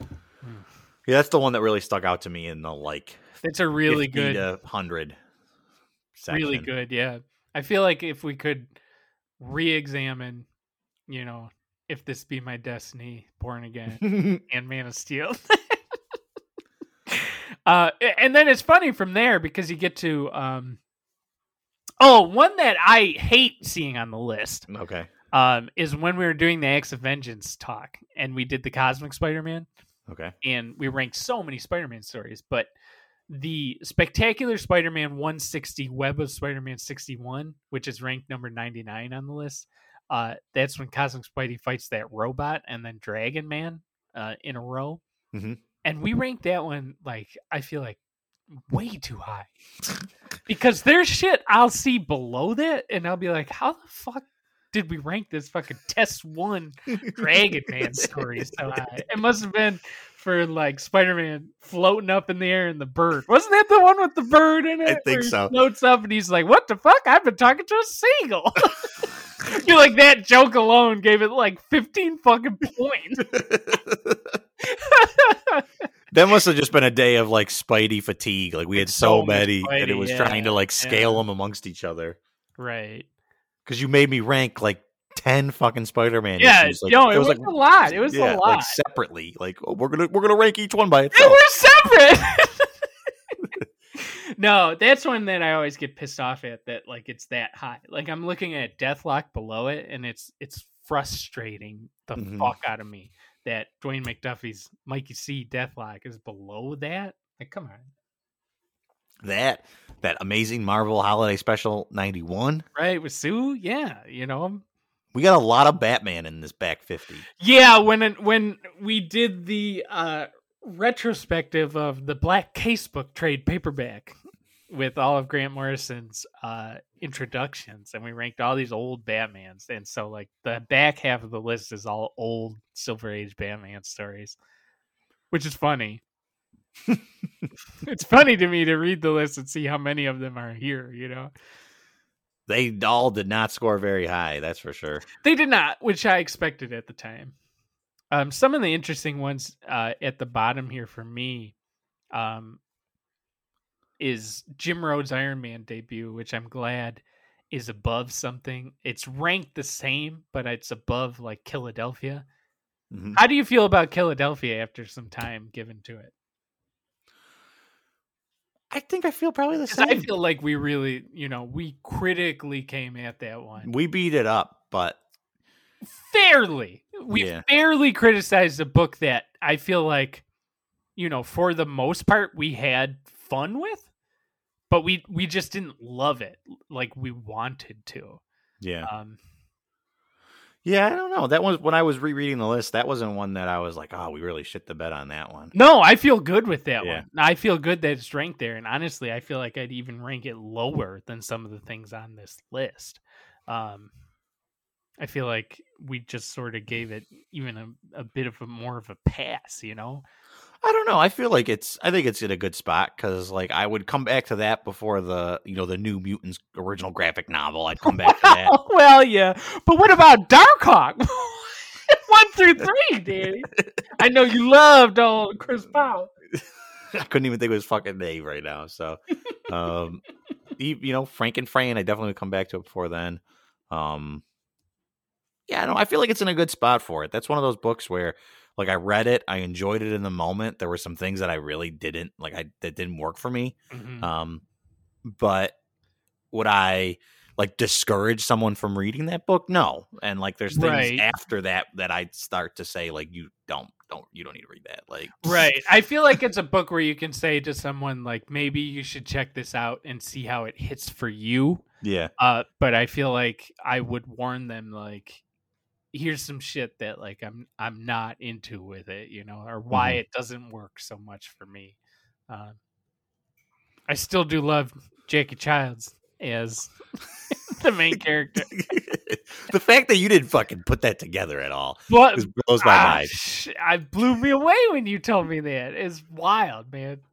Hmm. Yeah, that's the one that really stuck out to me in the like it's a really good 100 Really good, yeah. I feel like if we could re-examine, you know, if this be my destiny, born again, and Man of Steel. Uh, and then it's funny from there because you get to um, oh, one that I hate seeing on the list. Okay. Um, is when we were doing the Acts of Vengeance talk and we did the Cosmic Spider-Man. Okay. And we ranked so many Spider-Man stories, but the Spectacular Spider-Man 160 Web of Spider-Man 61, which is ranked number 99 on the list. Uh, that's when Cosmic Spidey fights that robot and then Dragon Man uh, in a row. Mm-hmm and we ranked that one like I feel like way too high because there's shit I'll see below that and I'll be like, how the fuck did we rank this fucking test one Dragon Man story so high? It must have been for like Spider Man floating up in the air and the bird. Wasn't that the one with the bird in it? I think so. Floats up and he's like, "What the fuck? I've been talking to a seagull." You're like that joke alone gave it like 15 fucking points. that must have just been a day of like Spidey fatigue. Like we had so, so many, Spidey, and it was yeah, trying to like scale yeah. them amongst each other. Right. Because you made me rank like ten fucking Spider-Man yeah, issues. Like, yo, it, it was, was, like a lot. It was yeah, a lot. Like separately. Like oh, we're gonna we're gonna rank each one by itself. They were separate. no, that's one that I always get pissed off at. That like it's that high. Like I'm looking at Deathlok below it, and it's it's frustrating the mm-hmm. fuck out of me that Dwayne McDuffie's Mikey C Deathlok is below that. Like, come on. That that amazing Marvel Holiday Special ninety one, right? With Sue, yeah, you know, we got a lot of Batman in this back fifty. Yeah, when when we did the uh retrospective of the Black Casebook trade paperback with all of Grant Morrison's uh, introductions, and we ranked all these old Batmans. And so, like the back half of the list is all old Silver Age Batman stories, which is funny. it's funny to me to read the list and see how many of them are here. You know, they all did not score very high. That's for sure. They did not, which I expected at the time. Um, some of the interesting ones uh, at the bottom here for me um, is Jim Rhodes Iron Man debut, which I'm glad is above something. It's ranked the same, but it's above like Philadelphia. Mm-hmm. How do you feel about Philadelphia after some time given to it? I think I feel probably the same. I feel like we really, you know, we critically came at that one. We beat it up, but fairly. We yeah. fairly criticized a book that I feel like, you know, for the most part, we had fun with, but we we just didn't love it like we wanted to. Yeah. Um, yeah, I don't know. That was when I was rereading the list. That wasn't one that I was like, "Oh, we really shit the bed on that one." No, I feel good with that yeah. one. I feel good that it's ranked there, and honestly, I feel like I'd even rank it lower than some of the things on this list. Um, I feel like we just sort of gave it even a, a bit of a more of a pass, you know. I don't know. I feel like it's. I think it's in a good spot because, like, I would come back to that before the, you know, the New Mutants original graphic novel. I'd come back to that. well, yeah, but what about Darkhawk? One through three, Danny. I know you loved old Chris Powell. I couldn't even think of his fucking name right now. So, um, you, you know, Frank and Fran, I definitely would come back to it before then. Um, yeah, no, I feel like it's in a good spot for it. That's one of those books where, like, I read it, I enjoyed it in the moment. There were some things that I really didn't like, I that didn't work for me. Mhm. Um, but would I like discourage someone from reading that book? No. And like, there's things Right. after that that I start to say like, you don't, don't, you don't need to read that. Like, Right. I feel like it's a book where you can say to someone like maybe you should check this out and see how it hits for you. Yeah, Uh but I feel like I would warn them like here's some shit that like I'm I'm not into with it, you know, or why Mhm. it doesn't work so much for me. Um I still do love Jackie Chiles as the main character. the fact that you didn't fucking put that together at all But blows my ah, mind. sh- I blew me away when you told me that. It's wild, man.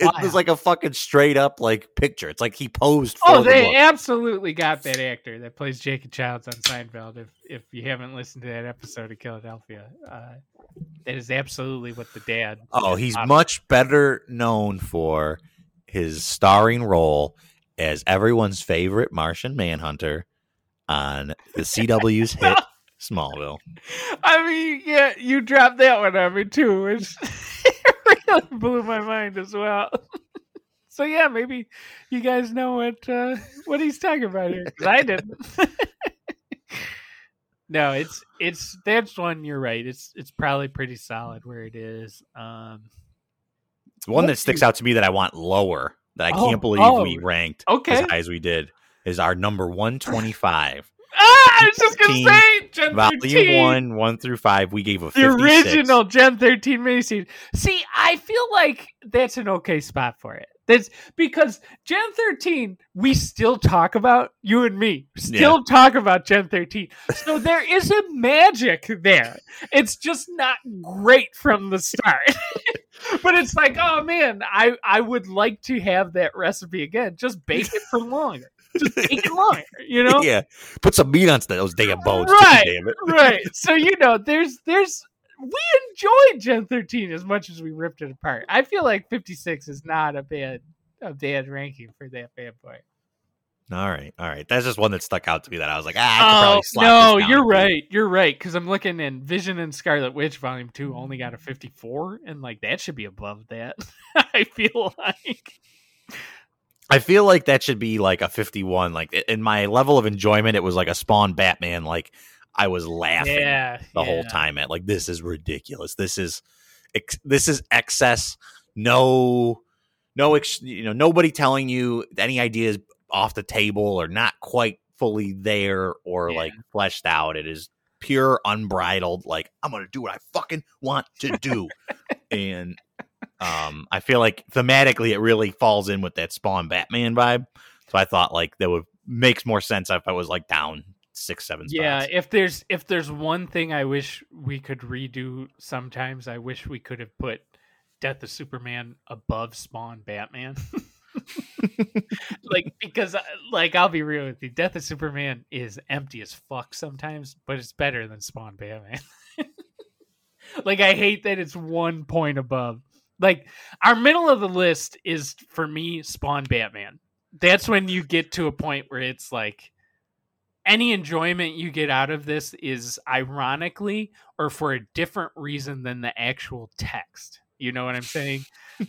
It was like a fucking straight up like picture. It's like he posed for Oh, the they book. absolutely got that actor that plays Jacob Chiles on Seinfeld. If if you haven't listened to that episode of Philadelphia, uh, that is absolutely what the dad. Oh, he's much better known for his starring role as everyone's favorite Martian Manhunter on the CW's hit Smallville. I mean, yeah, you dropped that one on me too, which really blew my mind as well. So yeah, maybe you guys know what uh, what he's talking about here. I didn't. no, it's it's that's one. You're right. It's it's probably pretty solid where it is. Um, The one that sticks you- out to me that I want lower, that I Oh, can't believe oh, we ranked okay. as high as we did, is our number 125. Ah, I was just gonna say Gen Volume 13, 1, 1 through 5, we gave a the 56. original Gen 13 miniseries. See, I feel like that's an okay spot for it. That's because Gen 13, we still talk about you and me, still talk about Gen 13. So there is a magic there. It's just not great from the start. but it's like, oh man, I I would like to have that recipe again. Just bake it for longer. Just bake it longer, you know? Yeah. Put some meat on those damn bones. Right. Damn it. right. So you know, there's there's we enjoyed Gen 13 as much as we ripped it apart. I feel like 56 is not a bad a bad ranking for that bad boy. All right. All right. That's just one that stuck out to me that I was like, ah, I could Oh no, you're right. You're right because I'm looking in Vision and Scarlet Witch Volume Two only got a 54, and like that should be above that. I feel like I feel like that should be like a 51. Like in my level of enjoyment, it was like a Spawn Batman. Like I was laughing yeah, the whole time at like this is ridiculous. This is ex- this is excess. No, no, ex- you know, nobody telling you any ideas off the table or not quite fully there or Yeah. like fleshed out. It is pure unbridled. Like I'm gonna do what I fucking want to do, and um, I feel like thematically it really falls in with that Spawn Batman vibe. So I thought like that would makes more sense if I was like down six, seven. Yeah, if there's if there's one thing I wish we could redo sometimes, I wish we could have put Death of Superman above Spawn Batman. like because like I'll be real with you, Death of Superman is empty as fuck sometimes, but it's better than Spawn Batman. like I hate that it's one point above. Like our middle of the list is for me Spawn Batman. That's when you get to a point where it's like any enjoyment you get out of this is ironically or for a different reason than the actual text. You know what I'm saying?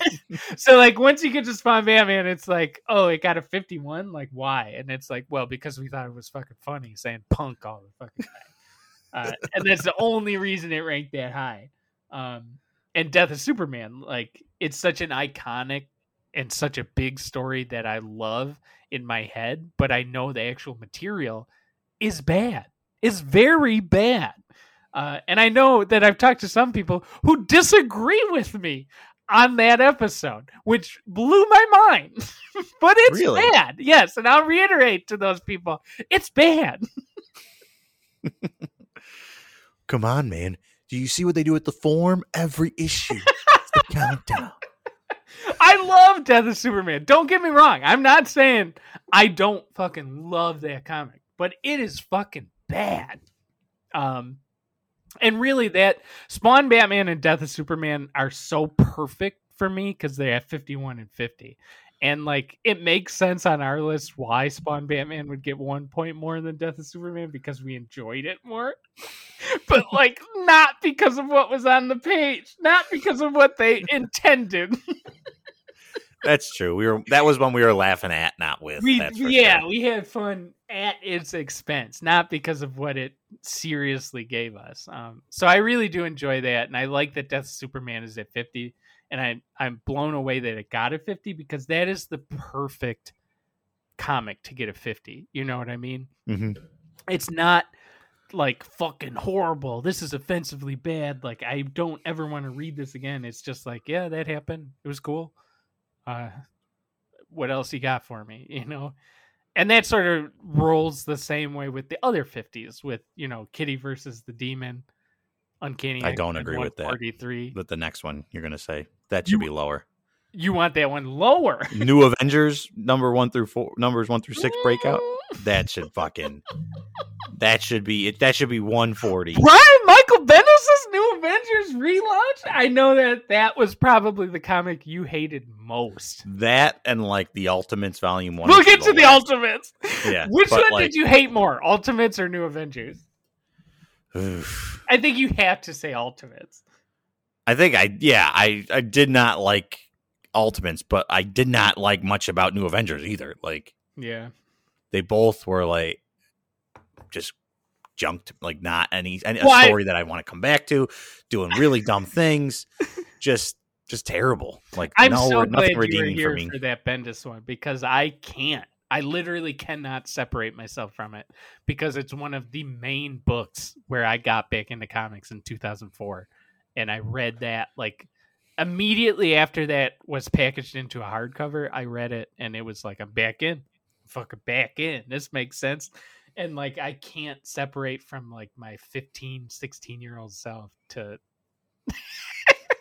so like once you get to Spawn Batman, it's like, oh, it got a 51. Like why? And it's like, well, because we thought it was fucking funny saying punk all the fucking time, uh, and that's the only reason it ranked that high. Um, and Death of Superman, like it's such an iconic and such a big story that I love in my head, but I know the actual material is bad. Is very bad. Uh, and I know that I've talked to some people who disagree with me on that episode, which blew my mind. but it's Really? bad. Yes. And I'll reiterate to those people it's bad. Come on, man. Do you see what they do with the form? Every issue, it's the countdown. I love Death of Superman. Don't get me wrong. I'm not saying I don't fucking love that comic, but it is fucking bad. Um, and really, that Spawn Batman and Death of Superman are so perfect for me because they have 51 and 50. And like it makes sense on our list why Spawn Batman would get one point more than Death of Superman because we enjoyed it more. but like not because of what was on the page, not because of what they intended. That's true. We were that was when we were laughing at, not with. We, yeah, sure. we had fun at its expense, not because of what it seriously gave us. Um, so I really do enjoy that, and I like that Death of Superman is at fifty, and I I'm blown away that it got a fifty because that is the perfect comic to get a fifty. You know what I mean? Mhm. It's not like fucking horrible. This is offensively bad. Like I don't ever want to read this again. It's just like, yeah, that happened. It was cool. Uh what else you got for me, you know? And that sort of rolls the same way with the other 50s with, you know, Kitty versus the Demon, Uncanny. I don't agree with that. 143. But the next one you're gonna say that should be lower. You want that one lower. New Avengers number one through four, numbers one through six breakout. That should fucking. That should be it. That should be 140. Brian Michael Bendis' new Avengers relaunch. I know that that was probably the comic you hated most. That and like the Ultimates Volume One. We'll get to the lowest. Ultimates. Yeah, Which one like- did you hate more, Ultimates or New Avengers? I think you have to say Ultimates. I think I yeah I I did not like Ultimates, but I did not like much about New Avengers either. Like Yeah. they both were like just junked, like not any, any a Well, I- story that I want to come back to, doing really dumb things, just just terrible. Like I'm no, so glad nothing you were redeeming here for me. for that Bendis one because I can't. I literally cannot separate myself from it because it's one of the main books where I got back into comics in 2004, and I read that like immediately after that was packaged into a hardcover. I read it and it was like I'm back in, fucking back in. This makes sense. And like I can't separate from like my 15, 16 year old self to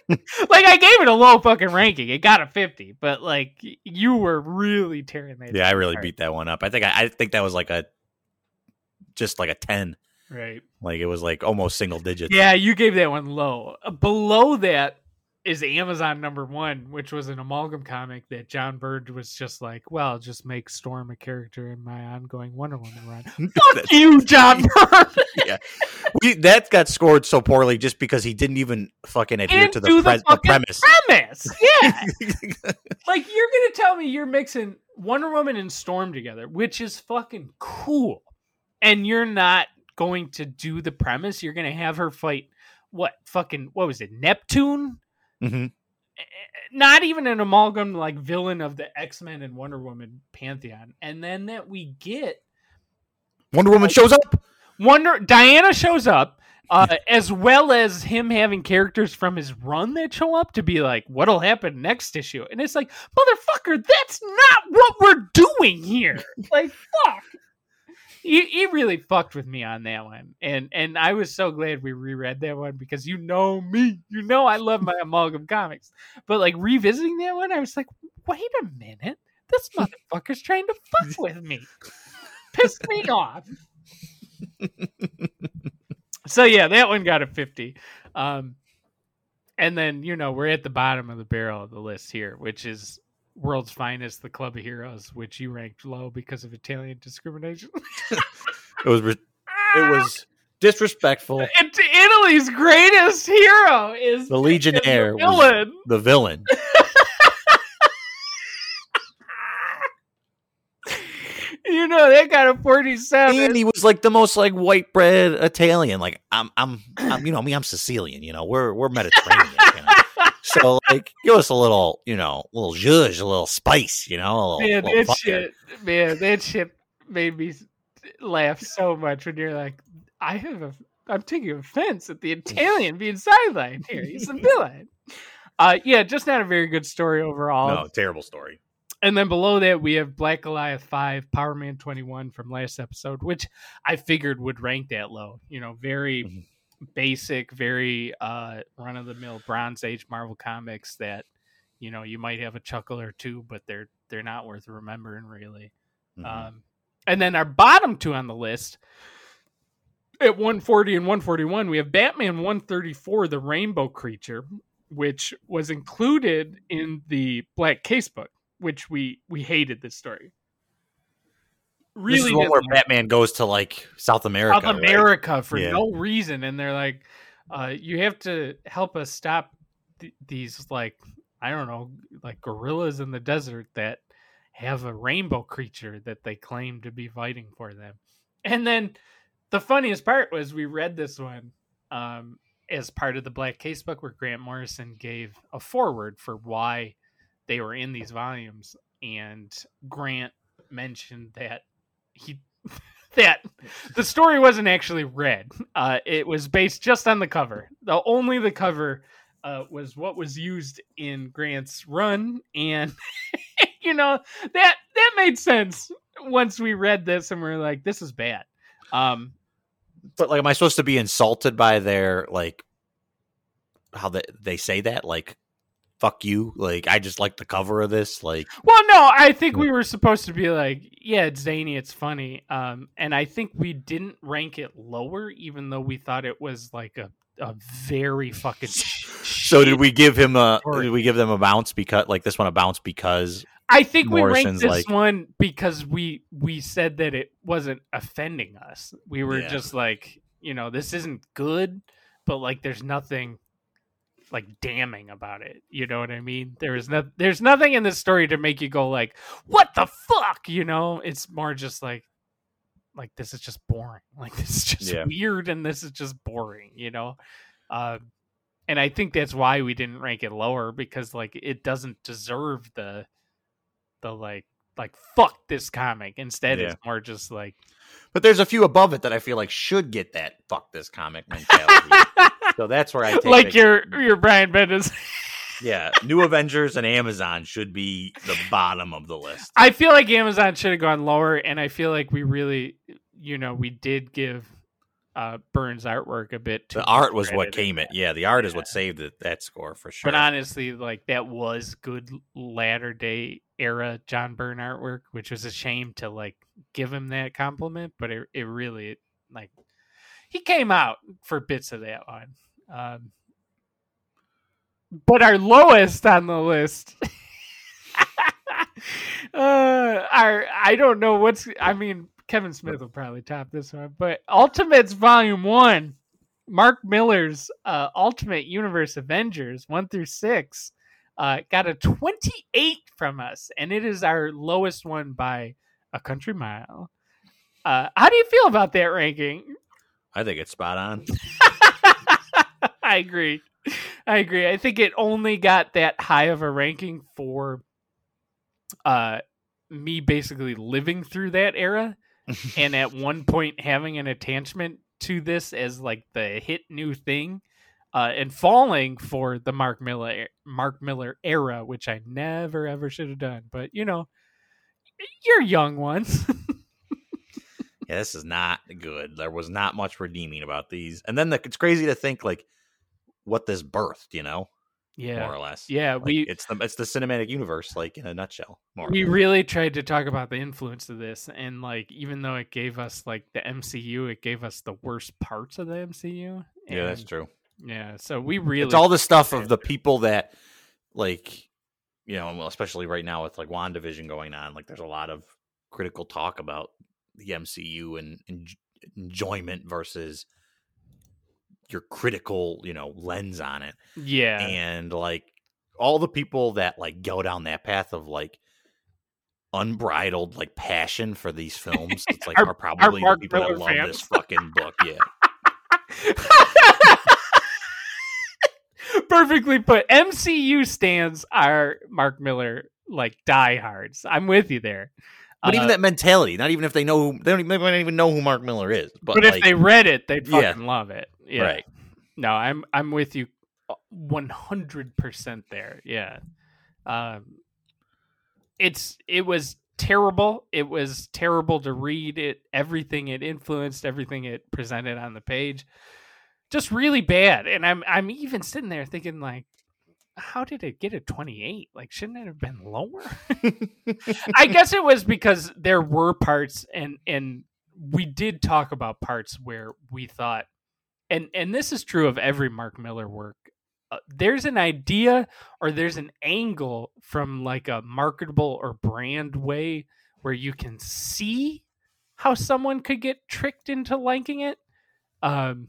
like I gave it a low fucking ranking. It got a 50, but like you were really tearing that. Yeah, I really apart. beat that one up. I think I, I think that was like a just like a ten. Right. Like it was like almost single digits. Yeah, you gave that one low. Below that is Amazon number one, which was an amalgam comic that John Byrne was just like, well, just make Storm a character in my ongoing Wonder Woman run. Fuck you, John Byrne. We, that got scored so poorly just because he didn't even fucking adhere to the, the pres- the premise. Premise. Yeah. like you're gonna tell me you're mixing Wonder Woman and Storm together, which is fucking cool, and you're not going to do the premise. You're gonna have her fight what fucking what was it Neptune? Mhm. Not even an amalgam like villain of the X Men and Wonder Woman pantheon, and then that we get Wonder Woman shows up. Wonder Diana shows up, uh, as well as him having characters from his run that show up to be like, what'll happen next issue? And it's like, motherfucker, that's not what we're doing here. like, fuck. He, he really fucked with me on that one, and and I was so glad we reread that one because you know me, you know I love my amalgam comics, but like revisiting that one, I was like, wait a minute, this motherfucker's trying to fuck with me, pissed me off. So yeah, that one got a 50. Um, and then, you know, we're at the bottom of the barrel of the list here, which is World's Finest, the Club of Heroes, which you ranked low because of Italian discrimination. It was re- it was disrespectful. And Italy's greatest hero is The Legionnaire the villain. the villain. You know, they got a 47. and he was like the most like white bread Italian. Like I'm, I'm, I'm, you know, me, I'm Sicilian. You know, we're we're Mediterranean. you know? So like, give us a little, you know, a little zhuzh, a little spice. You know, a little, man, little that shit, man, that shit made me laugh so much when you're like, I have a, I'm taking offense at the Italian being sidelined here. He's a villain. Uh, yeah, just not a very good story overall. No, terrible story. And then below that, we have Black Goliath 5, Power Man 21 from last episode, which I figured would rank that low. You know, very Mhm. Basic, very uh, run of the mill Bronze Age Marvel comics that you know you might have a chuckle or two, but they're they're not worth remembering really. Mhm. Um, and then our bottom two on the list at 140 and 141, we have Batman 134, the Rainbow Creature, which was included in the Black Casebook, which we we hated this story. Really, this is one where Batman goes to like South America. South right? America for Yeah. no reason, and they're like, uh, "You have to help us stop th- these like I don't know, like gorillas in the desert that have a rainbow creature that they claim to be fighting for them." And then the funniest part was we read this one um, as part of the Black Casebook, where Grant Morrison gave a foreword for why they were in these volumes, and Grant mentioned that he that the story wasn't actually read. Uh, it was based just on the cover. The only the cover uh, was what was used in Grant's run, and you know that that made sense once we read this and we are like, this is bad. Um, But like, am I supposed to be insulted by their like how they they say that? Like, fuck you. Like, I just like the cover of this. Like, well, no, I think we were supposed to be like, yeah, it's zany, it's funny, um, and I think we didn't rank it lower, even though we thought it was like a a very fucking. so did we give him a? Story. Did we give them a bounce because like this one a bounce because I think we Morrison's ranked this like- one because we we said that it wasn't offending us. We were Yeah. just like, you know, this isn't good, but like there's nothing like damning about it. You know what I mean? There is no there's nothing in this story to make you go like, "What the fuck?" you know? It's more just like like this is just boring. Like this is just Yeah. weird and this is just boring, you know? Um and I think that's why we didn't rank it lower because like it doesn't deserve the the like like fuck this comic. Instead, Yeah. it's more just like But there's a few above it that I feel like should get that fuck this comic mentality. So that's where I take like it. your your Brian Bendis. yeah, New Avengers and Amazon should be the bottom of the list. I feel like Amazon should have gone lower, and I feel like we really, you know, we did give uh Byrne's artwork a bit. Too The art was what came it. Yeah, the art is what saved it, that score for sure. But honestly, like that was good latter day era John Byrne artwork, which was a shame to like give him that compliment, but it it really like he came out for bits of that one. Um but our lowest on the list uh our I don't know what's I mean Kevin Smith will probably top this one, but Ultimates Volume 1 Mark Millar's uh, Ultimate Universe Avengers 1 through 6 uh, got a 28 from us, and it is our lowest one by a country mile. Uh, how do you feel about that ranking? I think it's spot on. I agree. I agree. I think it only got that high of a ranking for uh, me basically living through that era and at one point having an attachment to this as like the hit new thing uh, and falling for the Mark Millar Mark Millar era, which I never ever should have done. But you know, you're young ones. Yeah, this is not good. There was not much redeeming about these. And then the, it's crazy to think like what this birthed, you know, yeah, more or less. yeah. Like, we it's the it's the cinematic universe, like in a nutshell. More. we really tried to talk about the influence of this, and like even though it gave us like the MCU, it gave us the worst parts of the MCU. yeah, that's true. Yeah, so we really It's all the stuff of the people that, like, you know, especially right now with like Wandavision going on. Like, there's a lot of critical talk about the MCU and, and enjoyment versus your critical, you know, lens on it. yeah. and like all the people that like go down that path of like unbridled like passion for these films it's like Our- are probably the people that love fans. this fucking book yeah Perfectly put. MCU stands are Mark Millar like diehards. I'm with you there. But even Uh, that mentality not even if they know who they don't even, they might not even know who mark millar is but, but if they read it, they'd Yeah. fucking love it. Yeah. right No, I'm I'm with you, one hundred percent there. Yeah. Um, it's it was terrible. It was terrible to read. It everything it influenced, everything it presented on the page. just really bad. And I'm I'm even sitting there thinking like, how did it get a 28? Like, shouldn't it have been lower? I guess it was because there were parts, and and we did talk about parts where we thought, and and this is true of every Mark Millar work. Uh, there's an idea or there's an angle from like a marketable or brand way where you can see how someone could get tricked into liking it. Um,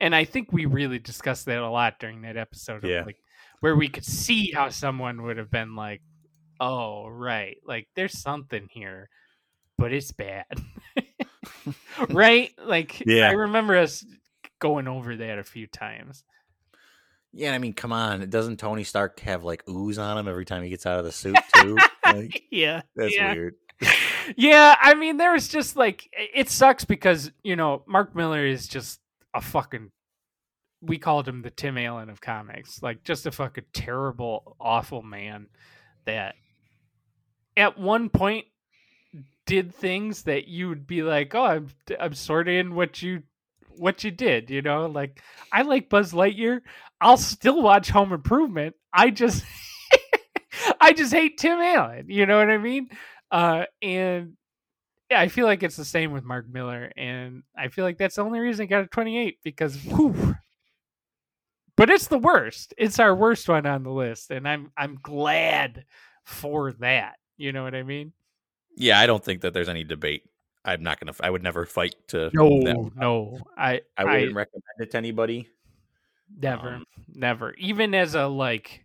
and I think we really discussed that a lot during that episode. Of Yeah. Like where we could see how someone would have been like, "Oh, right, like there's something here, but it's bad." right? Like Yeah. I remember us going over that a few times. Yeah, I mean, come on. Doesn't Tony Stark have like ooze on him every time he gets out of the suit too? like, yeah. that's yeah. weird. yeah, I mean, there was just like it sucks because you know Mark Millar is just a fucking. We called him the Tim Allen of comics, like just a fucking terrible, awful man that at one point did things that you would be like, "Oh, I'm I'm sort of in what you what you did," you know. Like I like Buzz Lightyear. I'll still watch Home Improvement. I just I just hate Tim Allen. You know what I mean? Uh, and yeah, I feel like it's the same with Mark Millar, and I feel like that's the only reason he got a 28 because, whew. But it's the worst. It's our worst one on the list, and I'm I'm glad for that. You know what I mean? Yeah, I don't think that there's any debate. I'm not gonna. I would never fight to. No, that. no, I I I wouldn't recommend it to anybody. never, um, never. Even as a like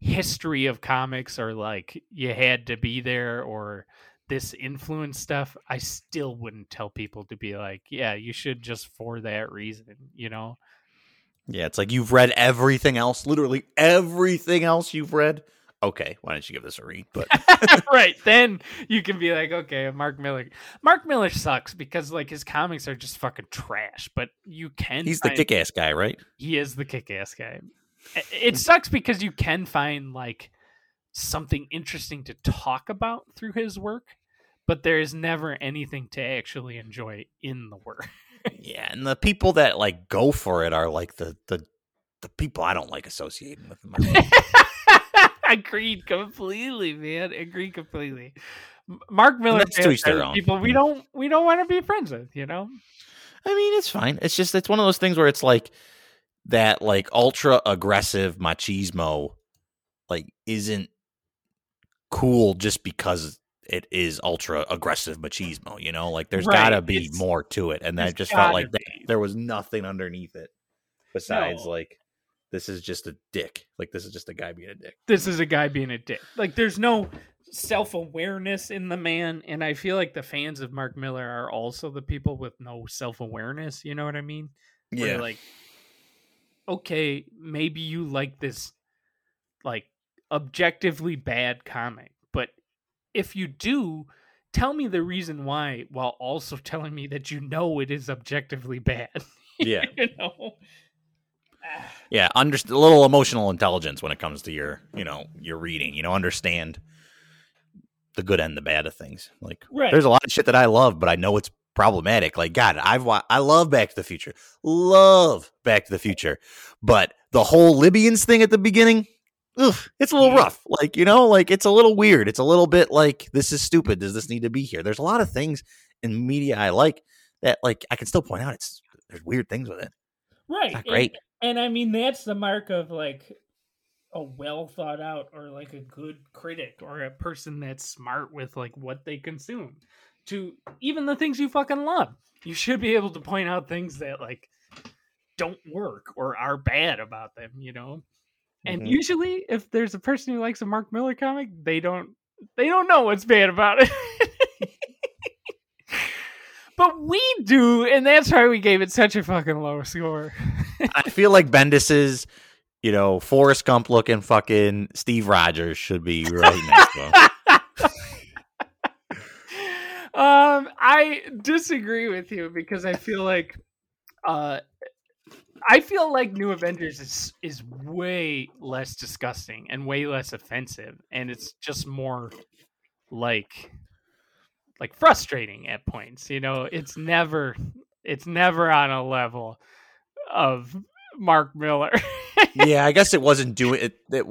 history of comics, or like you had to be there, or this influence stuff, I still wouldn't tell people to be like, yeah, you should just for that reason, you know. Yeah, it's like you've read everything else, literally everything else you've read. Okay, why don't you give this a read? But right then you can be like okay mark millar mark millar sucks because like his comics are just fucking trash but you can he's the kick-ass guy, right? he is the kick-ass guy it sucks because you can find like something interesting to talk about through his work but there is never anything to actually enjoy in the work Yeah, and the people that like go for it are like the the the people I don't like associating with agreed completely man agreed completely mark millar that's to fans each their own. people we don't we don't want to be friends with you know I mean, it's fine. It's just it's one of those things where it's like that like ultra aggressive machismo like isn't cool just because it is ultra aggressive machismo, you know? Like there's Right, got to be it's- more to it and there's just felt like that, there was nothing underneath it besides No. like this is just a dick. Like this is just a guy being a dick. this is a guy being a dick. Like there's no self awareness in the man, and I feel like the fans of Mark Millar are also the people with no self awareness. You know what I mean? Where you're like, okay, maybe you like this, like objectively bad comic, if you do, tell me the reason why, while also telling me that you know it is objectively bad. yeah. you know. Yeah, under, a little emotional intelligence when it comes to your, you know, your reading. You know, understand the good and the bad of things. Like, Right. there's a lot of shit that I love, but I know it's problematic. Like, God, I've wa- I love Back to the Future, love Back to the Future, but the whole Libyans thing at the beginning, ugh, it's a little rough. Like, you know, like it's a little weird. It's a little bit like this is stupid. Does this need to be here? There's a lot of things in media I like that, like, I can still point out. It's there's weird things with it. right not great. and, and i mean that's the mark of like a well thought out or like a good critic or a person that's smart with like what they consume to even the things you fucking love you should be able to point out things that like don't work or are bad about them you know and Mhm. usually if there's a person who likes a mark millar comic they don't they don't know what's bad about it but we do and that's why we gave it such a fucking low score I feel like Bendis's, you know, Forrest Gump looking fucking Steve Rogers should be right next to him. um i disagree with you because i feel like uh i feel like new avengers is is way less disgusting and way less offensive and it's just more like like frustrating at points you know it's never it's never on a level of Mark Millar. yeah, I guess it wasn't doing it. it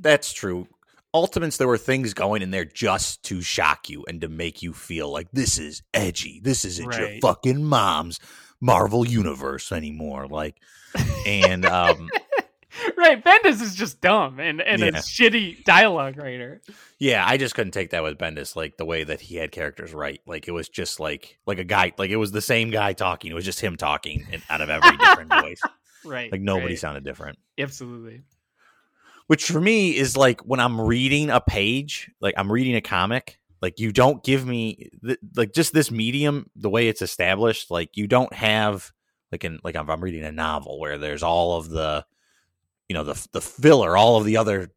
that's true. Ultimates, there were things going in there just to shock you and to make you feel like this is edgy. This isn't your fucking mom's Marvel universe anymore. Like, and um, right, Bendis is just dumb and, and a shitty dialogue writer. yeah, I just couldn't take that with Bendis. Like the way that he had characters right. Like it was just like like a guy. Like it was the same guy talking. It was just him talking and out of every different voice. Right. Like nobody right. sounded different. Absolutely. which for me is like when I'm reading a page, like I'm reading a comic, like you don't give me th- like just this medium, the way it's established, like you don't have like in like if I'm reading a novel where there's all of the you know the the filler, all of the other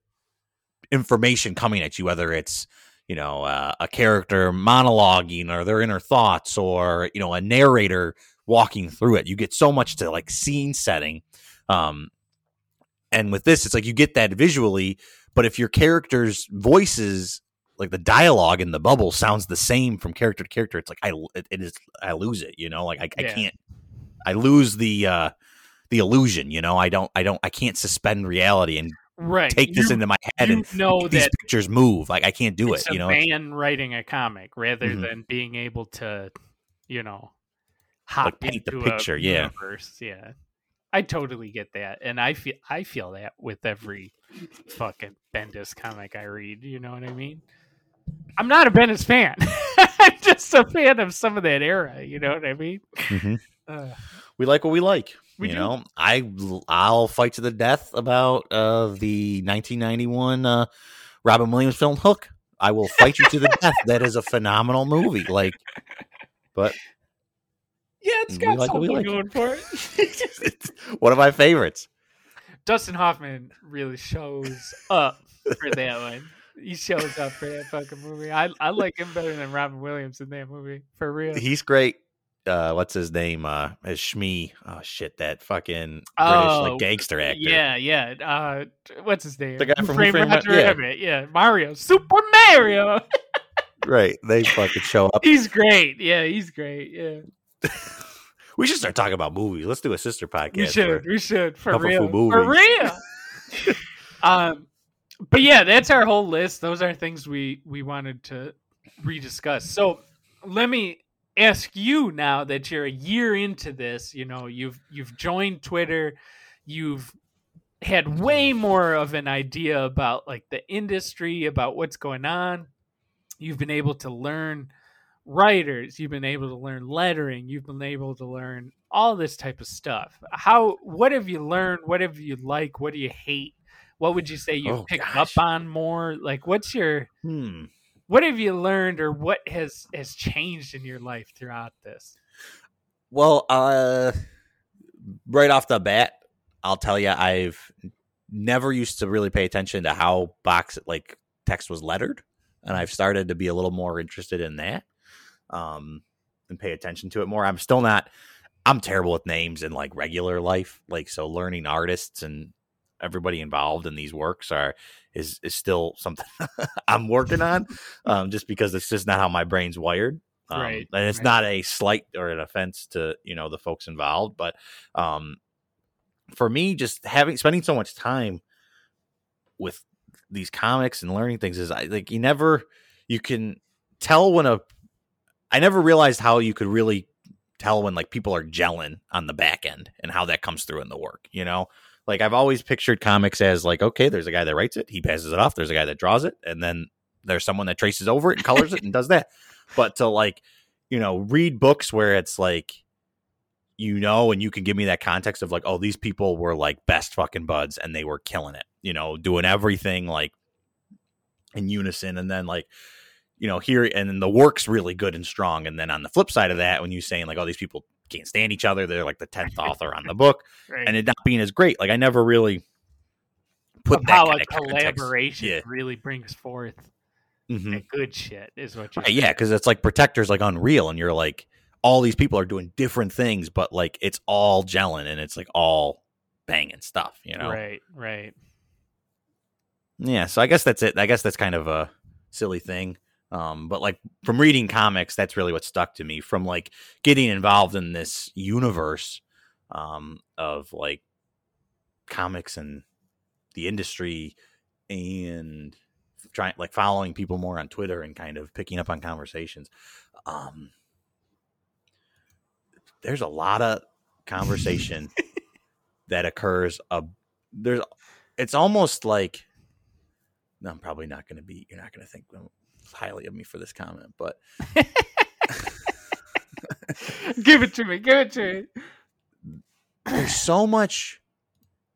information coming at you, whether it's you know uh, a character monologuing or their inner thoughts or you know a narrator walking through it. You get so much to like scene setting. Um, and with this, it's like you get that visually, but if your character's voices, like the dialogue in the bubble, sounds the same from character to character, it's like I it, it is I lose it. You know, like I, I Yeah. can't. I lose the uh the illusion. You know, I don't. I don't. I can't suspend reality and Right. take this You- into my head and know these that pictures move. Like I can't do it. You know. man writing a comic rather Mhm. than being able to, you know, hop paint the picture, yeah. universe. Yeah, I totally get that, and I feel I feel that with every fucking Bendis comic I read. You know what I mean? I'm not a Bendis fan. I'm just a fan of some of that era. You know what I mean? Mhm. Uh, we like what we like. We you do. know, I I'll fight to the death about uh the 1991 uh Robin Williams film Hook. I will fight you to the death. That is a phenomenal movie. Like, but yeah, it's got like something like. going for it. it's one of my favorites. Dustin Hoffman really shows up for that one. He shows up for that fucking movie. I I like him better than Robin Williams in that movie for real. He's great. Uh, what's his name? Uh, as Smee. Oh shit, that fucking British Oh, like gangster actor. Yeah, yeah. Uh, what's his name? The guy from Framed Roger yeah. Rabbit. Yeah, Mario, Super Mario. right. They fucking show up. he's great. Yeah, he's great. Yeah, We should start talking about movies. Let's do a sister podcast. we should. We should for real. For real. um, but yeah, that's our whole list. Those are things we we wanted to rediscuss. So let me ask you now that you're a year into this. You know, you've you've joined Twitter. You've had way more of an idea about like the industry, about what's going on. You've been able to learn writers. You've been able to learn lettering. You've been able to learn all this type of stuff. How? What have you learned? What have you like? What do you hate? What would you say you've Oh, picked gosh. up on more? Like, what's your Hmm. what have you learned, or what has has changed in your life throughout this? Well, uh, right off the bat, I'll tell you, I've never used to really pay attention to how box like text was lettered, and I've started to be a little more interested in that, um, and pay attention to it more. I'm still not. I'm terrible with names in like regular life, like so. Learning artists and everybody involved in these works are is is still something I'm working on, um, just because it's just not how my brain's wired. Um, Right, and it's right. not a slight or an offense to you know the folks involved, but um, for me, just having spending so much time with these comics and learning things is I like you never you can tell when a I never realized how you could really tell when like people are gelling on the back end and how that comes through in the work, you know? Like I've always pictured comics as like, okay, there's a guy that writes it, he passes it off, there's a guy that draws it, and then there's someone that traces over it and colors it and does that. But to like, you know, read books where it's like you know, and you can give me that context of like, oh, these people were like best fucking buds and they were killing it, you know, doing everything like in unison. And then like, you know, here and the work's really good and strong. And then on the flip side of that, when you're saying like, oh, these people can't stand each other, they're like the tenth author on the book, Right. and it not being as great. Like I never really put how a collaboration Yeah. really brings forth Mhm. the good shit is what you Right, yeah, because it's like Protector's like unreal, and you're like, all these people are doing different things, but like it's all gelling and it's like all banging stuff, you know? right right Yeah, so I guess that's it. I guess that's kind of a silly thing. Um, but like from reading comics, that's really what stuck to me. From like getting involved in this universe, um, of like comics and the industry and trying like following people more on Twitter and kind of picking up on conversations. Um, there's a lot of conversation that occurs. Uh, there's, it's almost like, no, I'm probably not going to be. You're not going to think highly of me for this comment, but give it to me. Give it to me. There's so much,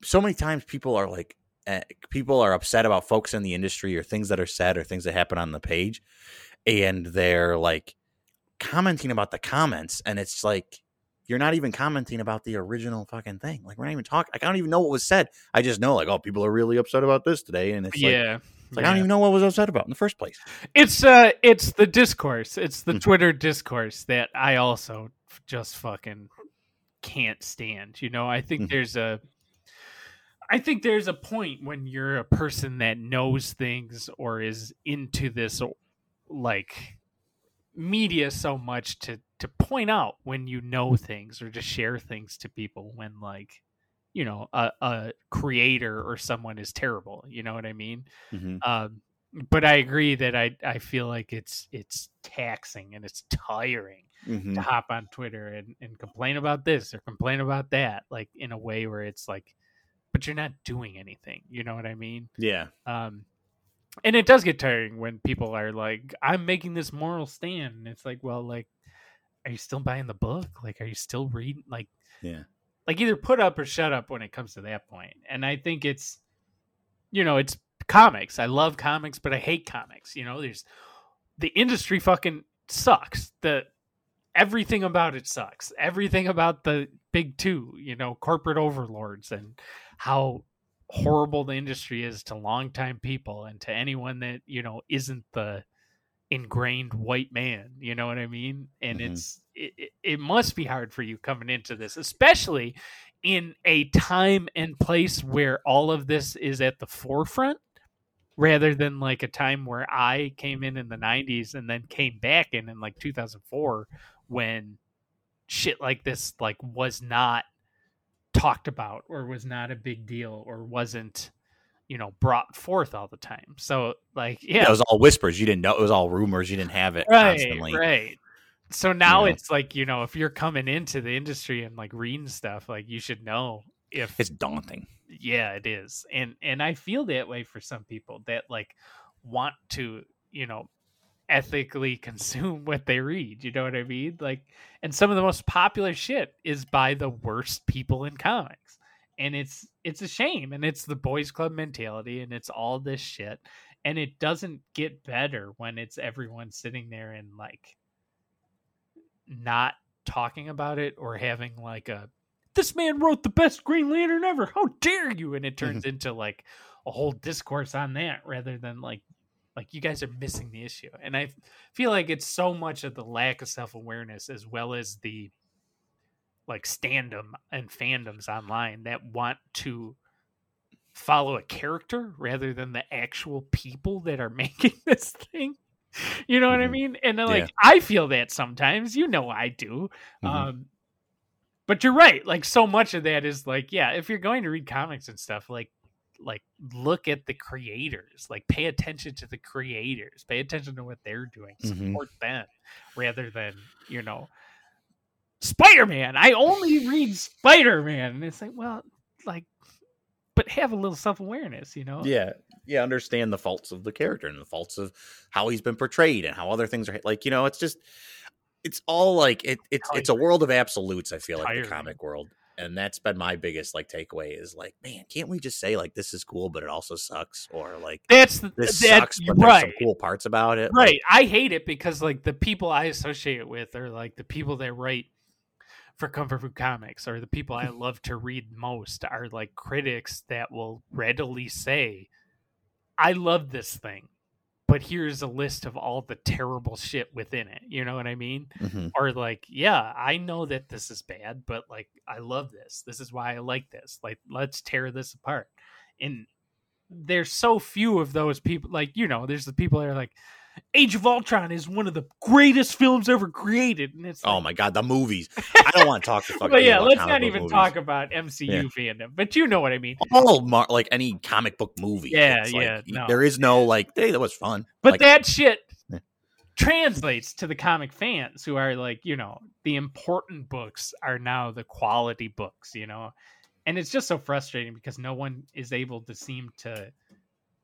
so many times people are like, uh, people are upset about folks in the industry or things that are said or things that happen on the page, and they're like commenting about the comments, and it's like you're not even commenting about the original fucking thing. Like we're not even talking. Like, I don't even know what was said. I just know like, oh, people are really upset about this today, and it's yeah. Like, like yeah. I don't even know what was upset about in the first place. It's uh, it's the discourse. It's the mm-hmm. Twitter discourse that I also just fucking can't stand. You know, I think mm-hmm. there's a I think there's a point when you're a person that knows things or is into this like media so much to to point out when you know things or to share things to people when like you know a, a creator or someone is terrible you know what i mean? Mm-hmm. um, but i agree that i i feel like it's it's taxing and it's tiring mm-hmm. to hop on twitter and, and complain about this or complain about that like in a way where it's like but you're not doing anything you know what i mean? Yeah. Um and it does get tiring when people are like i'm making this moral stand and it's like well like are you still buying the book? Like are you still reading like yeah like either put up or shut up when it comes to that point. And i think it's you know it's comics. I love comics but i hate comics you know? There's the industry fucking sucks. The everything about it sucks. Everything about the big two you know corporate overlords and how horrible the industry is to longtime people and to anyone that you know isn't the ingrained white man you know what i mean and mm-hmm. it's it, it must be hard for you coming into this especially in a time and place where all of this is at the forefront rather than like a time where i came in in the 90s and then came back in in like 2004 when shit like this like was not talked about or was not a big deal or wasn't you know brought forth all the time so like yeah, yeah it was all whispers you didn't know it was all rumors you didn't have it right constantly. right so now know? it's like you know if you're coming into the industry and like reading stuff like you should know if it's daunting yeah it is and and i feel that way for some people that like want to you know ethically consume what they read. You know what I mean? Like, and some of the most popular shit is by the worst people in comics, and it's it's a shame. And it's the boys' club mentality, and it's all this shit, and it doesn't get better when it's everyone sitting there and like not talking about it or having like a this man wrote the best Green Lantern ever. How dare you? And it turns into like a whole discourse on that rather than like like you guys are missing the issue. And I feel like it's so much of the lack of self awareness as well as the like standum and fandoms online that want to follow a character rather than the actual people that are making this thing. You know what I mm-hmm. mean? And then, like yeah. I feel that sometimes, you know I do. Mm-hmm. Um but you're right. Like so much of that is like, yeah, if you're going to read comics and stuff, like like look at the creators like pay attention to the creators pay attention to what they're doing mm-hmm. support mm-hmm. them rather than you know spider-man. I only read spider-man. And it's like well like but have a little self-awareness you know? Yeah. Yeah understand the faults of the character and the faults of how he's been portrayed and how other things are like you know it's just it's all like it, it's it's a world of absolutes i feel like the comic world. And that's been my biggest like takeaway is like man can't we just say like this is cool but it also sucks? Or like that's this that, sucks but right. there's some cool parts about it right. Like, i hate it because like the people i associate with are like the people that write for comfort food comics or the people i love to read most are like critics that will readily say i love this thing but here's a list of all the terrible shit within it. You know what I mean? Mm-hmm. Or like, yeah, I know that this is bad, but like, I love this. This is why I like this. Like, let's tear this apart. And there's so few of those people. Like, you know, there's the people that are like, Age of Ultron is one of the greatest films ever created, and it's Oh like- my god, the movies! I don't want to talk to fucking. but yeah, let's not even movies. talk about MCU fandom. But you know what I mean. all mar- like any comic book movie. Yeah, It's like, yeah, no. There is no like, hey, that was fun. But Like, that shit Yeah. translates to the comic fans who are like, you know, the important books are now the quality books, you know. And it's just so frustrating because no one is able to seem to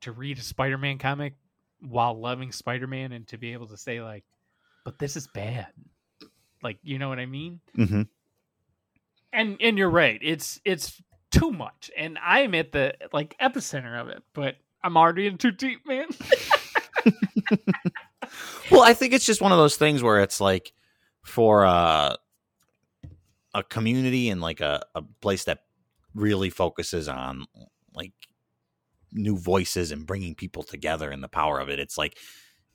to read a Spider-Man comic while loving Spider-Man and to be able to say like, but this is bad. Like, you know what I mean? mhm. and and you're right it's it's too much and i'm at the like epicenter of it but i'm already in too deep man Well, I think it's just one of those things where it's like for uh, a community and like a, a place that really focuses on like new voices and bringing people together and the power of it. It's like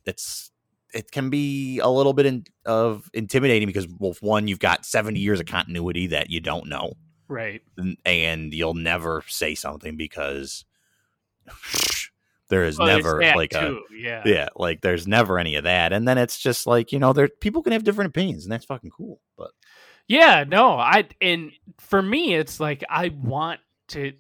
it's it can be a little bit in, of intimidating because well, one you've got seventy years of continuity that you don't know. right and- and you'll never say something because there is Well, never like a yeah yeah like there's never any of that and then it's just like you know there people can have different opinions and that's fucking cool but yeah no i and for me it's like i want to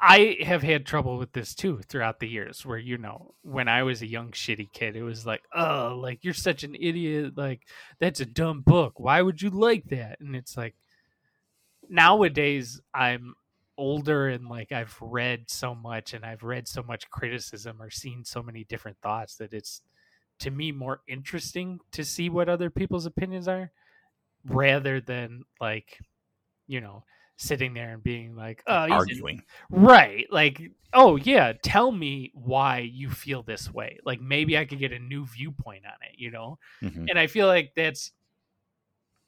i have had trouble with this too throughout the years where you know when i was a young shitty kid it was like oh like you're such an idiot like that's a dumb book. Why would you like that? And it's like nowadays i'm older and like I've read so much and I've read so much criticism or seen so many different thoughts that it's to me more interesting to see what other people's opinions are rather than like you know sitting there and being like oh an- arguing right like oh yeah tell me why you feel this way like maybe I could get a new viewpoint on it you know Mhm. and I feel like that's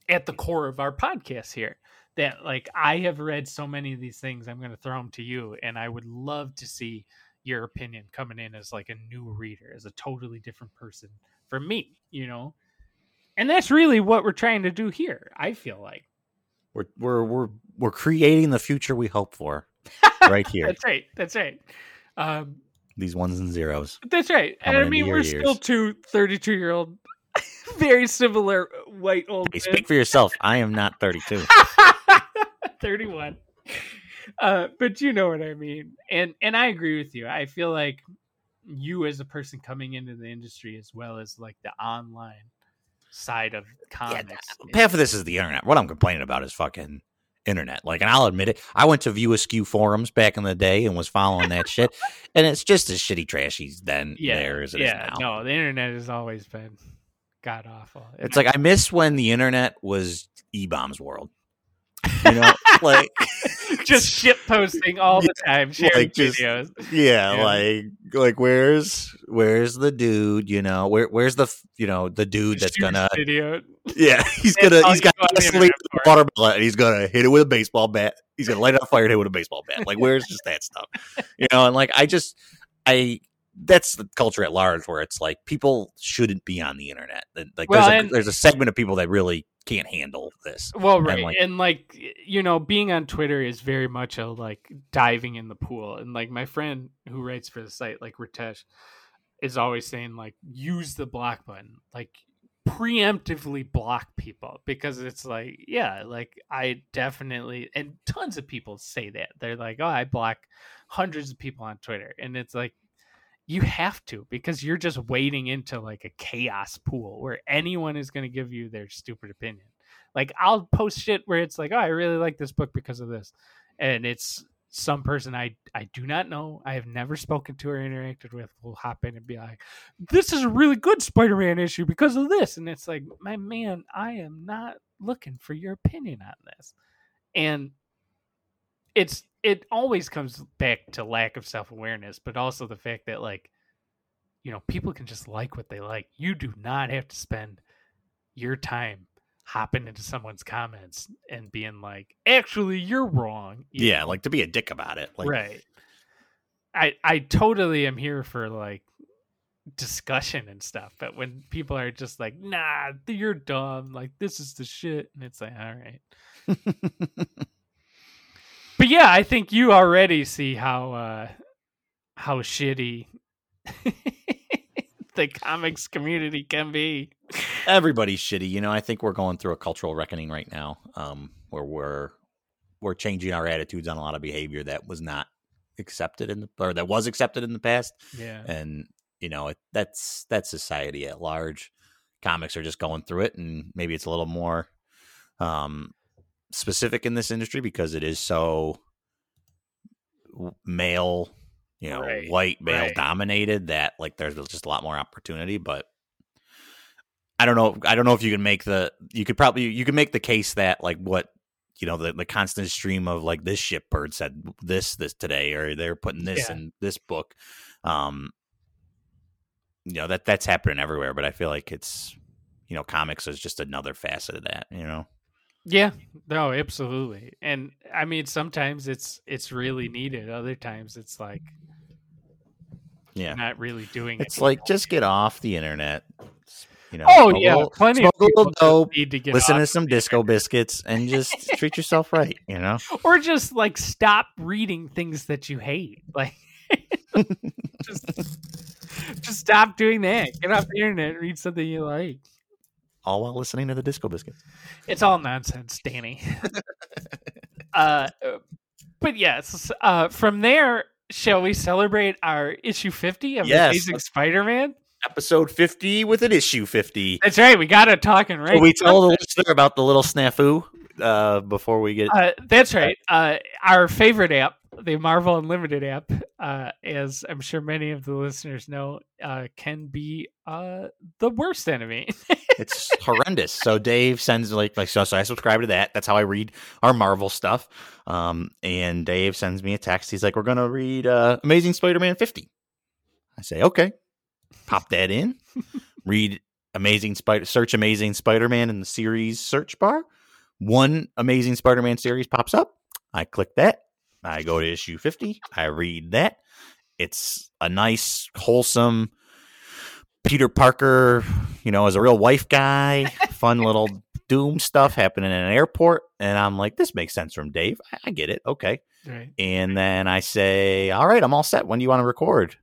at the core of our podcast here. That like I have read so many of these things, I'm going to throw them to you, and I would love to see your opinion coming in as like a new reader, as a totally different person for me, you know. And that's really what we're trying to do here. I feel like we're we're we're we're creating the future we hope for right here that's right. That's right. Um, these ones and zeros That's right. And I mean, we're still ears. two 32 year old, very similar white old hey, speak for yourself i am not 32 31 uh but you know what i mean and and i agree with you i feel like you as a person coming into the industry as well as like the online side of comics is- half of this is the internet. What i'm complaining about is fucking internet. Like and i'll admit it i went to view askew forums back in the day and was following that shit and it's just as shitty trashy then yeah there as it is yeah now. no the internet has always been god awful. It's like I miss when the internet was E bombs world. You know, like just shit posting all the time sharing like, just- videos yeah, Yeah. like like where's where's the dude? You know, where where's the you know the dude that's Shoot gonna video yeah he's gonna he's got go on the gasoline internet with a watermelon he's gonna hit it with a baseball bat. He's gonna light it on fire and hit it with a baseball bat. Like where's just that stuff? You know, and like I just I. That's the culture at large, where it's like people shouldn't be on the internet. Like Well, there's, a, and- there's a segment of people that really can't handle this. Well, And, right, like- and like you know, being on Twitter is very much a like diving in the pool, and like my friend who writes for the site, like Ritesh, is always saying like use the block button, like preemptively block people because it's like yeah, like I definitely and tons of people say that. They're like oh I block hundreds of people on Twitter, and it's like you have to because you're just wading into like a chaos pool where anyone is going to give you their stupid opinion. Like I'll post shit where it's like, "Oh, I really like this book because of this." And it's some person I I do not know, I have never spoken to or interacted with will hop in and be like, "This is a really good Spider-Man issue because of this." And it's like, "My man, I am not looking for your opinion on this." And it's it always comes back to lack of self-awareness, but also the fact that like you know, people can just like what they like. You do not have to spend your time hopping into someone's comments and being like, "Actually, you're wrong." you Yeah, know? like to be a dick about it. Like, right. I I totally am here for like discussion and stuff, but when people are just like, "Nah, you're dumb," like this is the shit, and it's like, all right. But yeah, I think you already see how uh how shitty the comics community can be. Everybody's shitty. You know, I think we're going through a cultural reckoning right now, um, where we're we're changing our attitudes on a lot of behavior that was not accepted in the or that was accepted in the past. Yeah. And you know, it, that's that's society at large. Comics are just going through it, and maybe it's a little more um, specific in this industry because it is so male you know, Right, white male right. dominated that like there's just a lot more opportunity, but I don't know I don't know if you can make the you could probably you could make the case that like what you know the the constant stream of like this shipbird said this this today or they're putting this Yeah. in this book um you know that that's happening everywhere but I feel like it's you know comics is just another facet of that you know Yeah, no, absolutely. And I mean sometimes it's it's really needed. Other times it's like yeah not really doing it's it. like just get off the internet you know Oh yeah, little- plenty smoke of people dope need to get listen to some disco biscuits and just treat yourself right you know or just like stop reading things that you hate. Like just just stop doing that. Get off the internet and read something you like. All while listening to the disco biscuits It's all nonsense, Danny. uh, but yes, uh, from there, shall we celebrate our issue 50 of Yes, Amazing Spider Man? episode 50 with an issue 50 That's right. We got it talking right. Can we tell the listener about the little snafu uh, before we get Uh, that's right. Uh, our favorite app, the Marvel Unlimited app, uh, as I'm sure many of the listeners know, uh, can be uh, the worst enemy. it's horrendous. So dave sends like like so, so i subscribe to that. That's how i read our marvel stuff. Um and dave sends me a text. He's like we're gonna read uh amazing spider-man 50 i say okay. Pop that in. Read amazing spider search amazing spider-man in the series search bar one amazing spider-man series pops up. I click that. I go to issue 50 i read that. It's a nice wholesome peter parker you know as a real wife guy fun little doom stuff happening in an airport. And i'm like this makes sense from dave. I, I get it. Okay. Right. and then I say, "All right, I'm all set. When do you want to record?"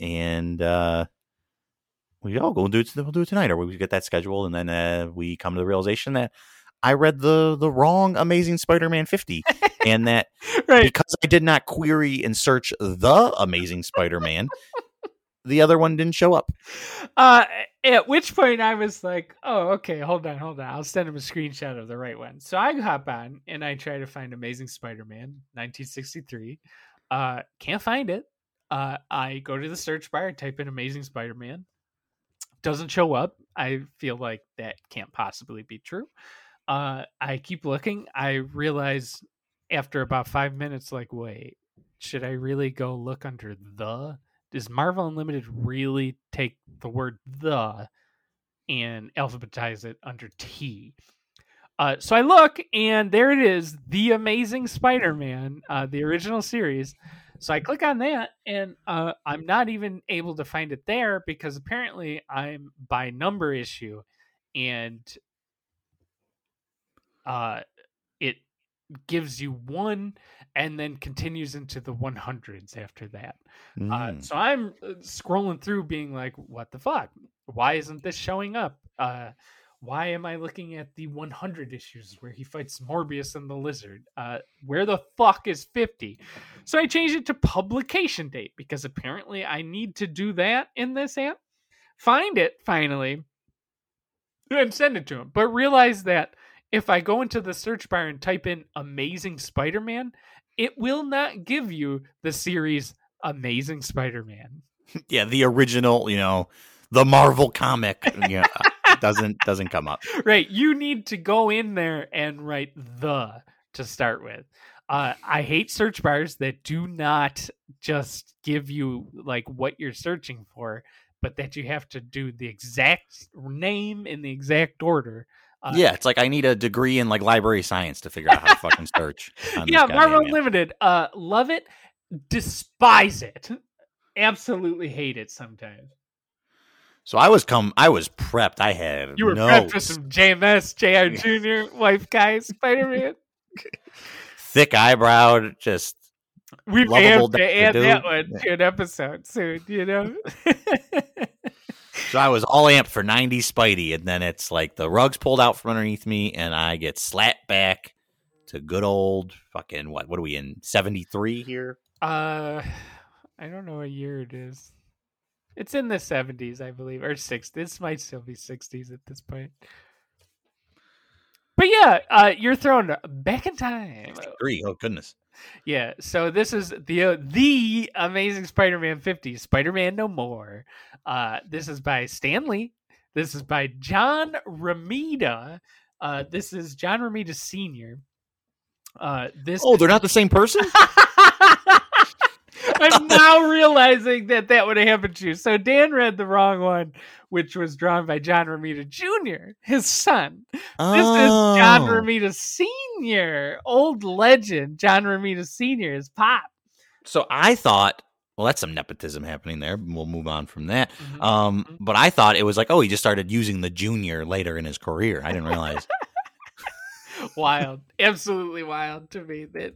And uh, we all go and do it. We'll do it tonight, or we get that scheduled, and then uh, we come to the realization that I read the the wrong Amazing Spider-Man 50, and that Right. because I did not query and search the Amazing Spider-Man, the other one didn't show up. Uh, at which point I was like, "Oh, okay, hold on, hold on. I'll send him a screenshot of the right one." So I hop on and I try to find Amazing Spider-Man 1963. Uh, can't find it. Uh, I go to the search bar, type in Amazing Spider-Man. Doesn't show up. I feel like that can't possibly be true. Uh, I keep looking. I realize after about five minutes, like, wait, should I really go look under the? Does Marvel Unlimited really take the word the and alphabetize it under T? Uh, so I look, and there it is, The Amazing Spider Man, uh, the original series. So I click on that, and uh, I'm not even able to find it there because apparently I'm by number issue, and uh, it gives you one and then continues into the 100s after that. Uh, Mm. so I'm uh, scrolling through, being like, "What the fuck? Why isn't this showing up? Uh, why am I looking at the 100 issues where he fights Morbius and the Lizard? Uh, where the fuck is 50?" So I changed it to publication date because apparently I need to do that in this app. Find it finally and send it to him, but realize that if I go into the search bar and type in "Amazing Spider-Man," it will not give you the series Amazing Spider-Man. yeah, the original, you know, the Marvel comic, know, uh, doesn't doesn't come up. right, you need to go in there and write the to start with. Uh, I hate search bars that do not just give you like what you're searching for, but that you have to do the exact name in the exact order. Uh, yeah, it's like I need a degree in like library science to figure out how to fucking search. yeah, Marvel. Unlimited. Uh, love it, despise it, absolutely hate it sometimes. So I was come, I was prepped. I had You were no prepped for some JMS, JR Jr., wife guy, Spider Man. thick eyebrow, just We may have to add that one to an episode soon, you know? So I was all amped for 90s Spidey, and then it's like the rug's pulled out from underneath me, and I get slapped back to good old fucking what? What are we in? 73 here? Uh, I don't know what year it is. It's in the 70s, I believe, or 60s. This might still be 60s at this point. But yeah, uh, you're thrown back in time. Three. Oh goodness. Yeah, so this is the uh, the Amazing Spider-Man 50, Spider-Man No More. Uh, this is by Stan Lee. This is by John Romita. Uh, this is John Romita Senior. Uh, this. Oh, they're not the same person. I'm now realizing that that would have happened to you. So Dan read the wrong one, which was drawn by John Romita Jr., his son. oh. This is John Romita Sr., old legend. John Romita Sr. is Pop. So I thought, well, that's some nepotism happening there. We'll move on from that. Mhm. Um, but I thought it was like, oh, he just started using the junior later in his career. I didn't realize. wild, absolutely wild to me. That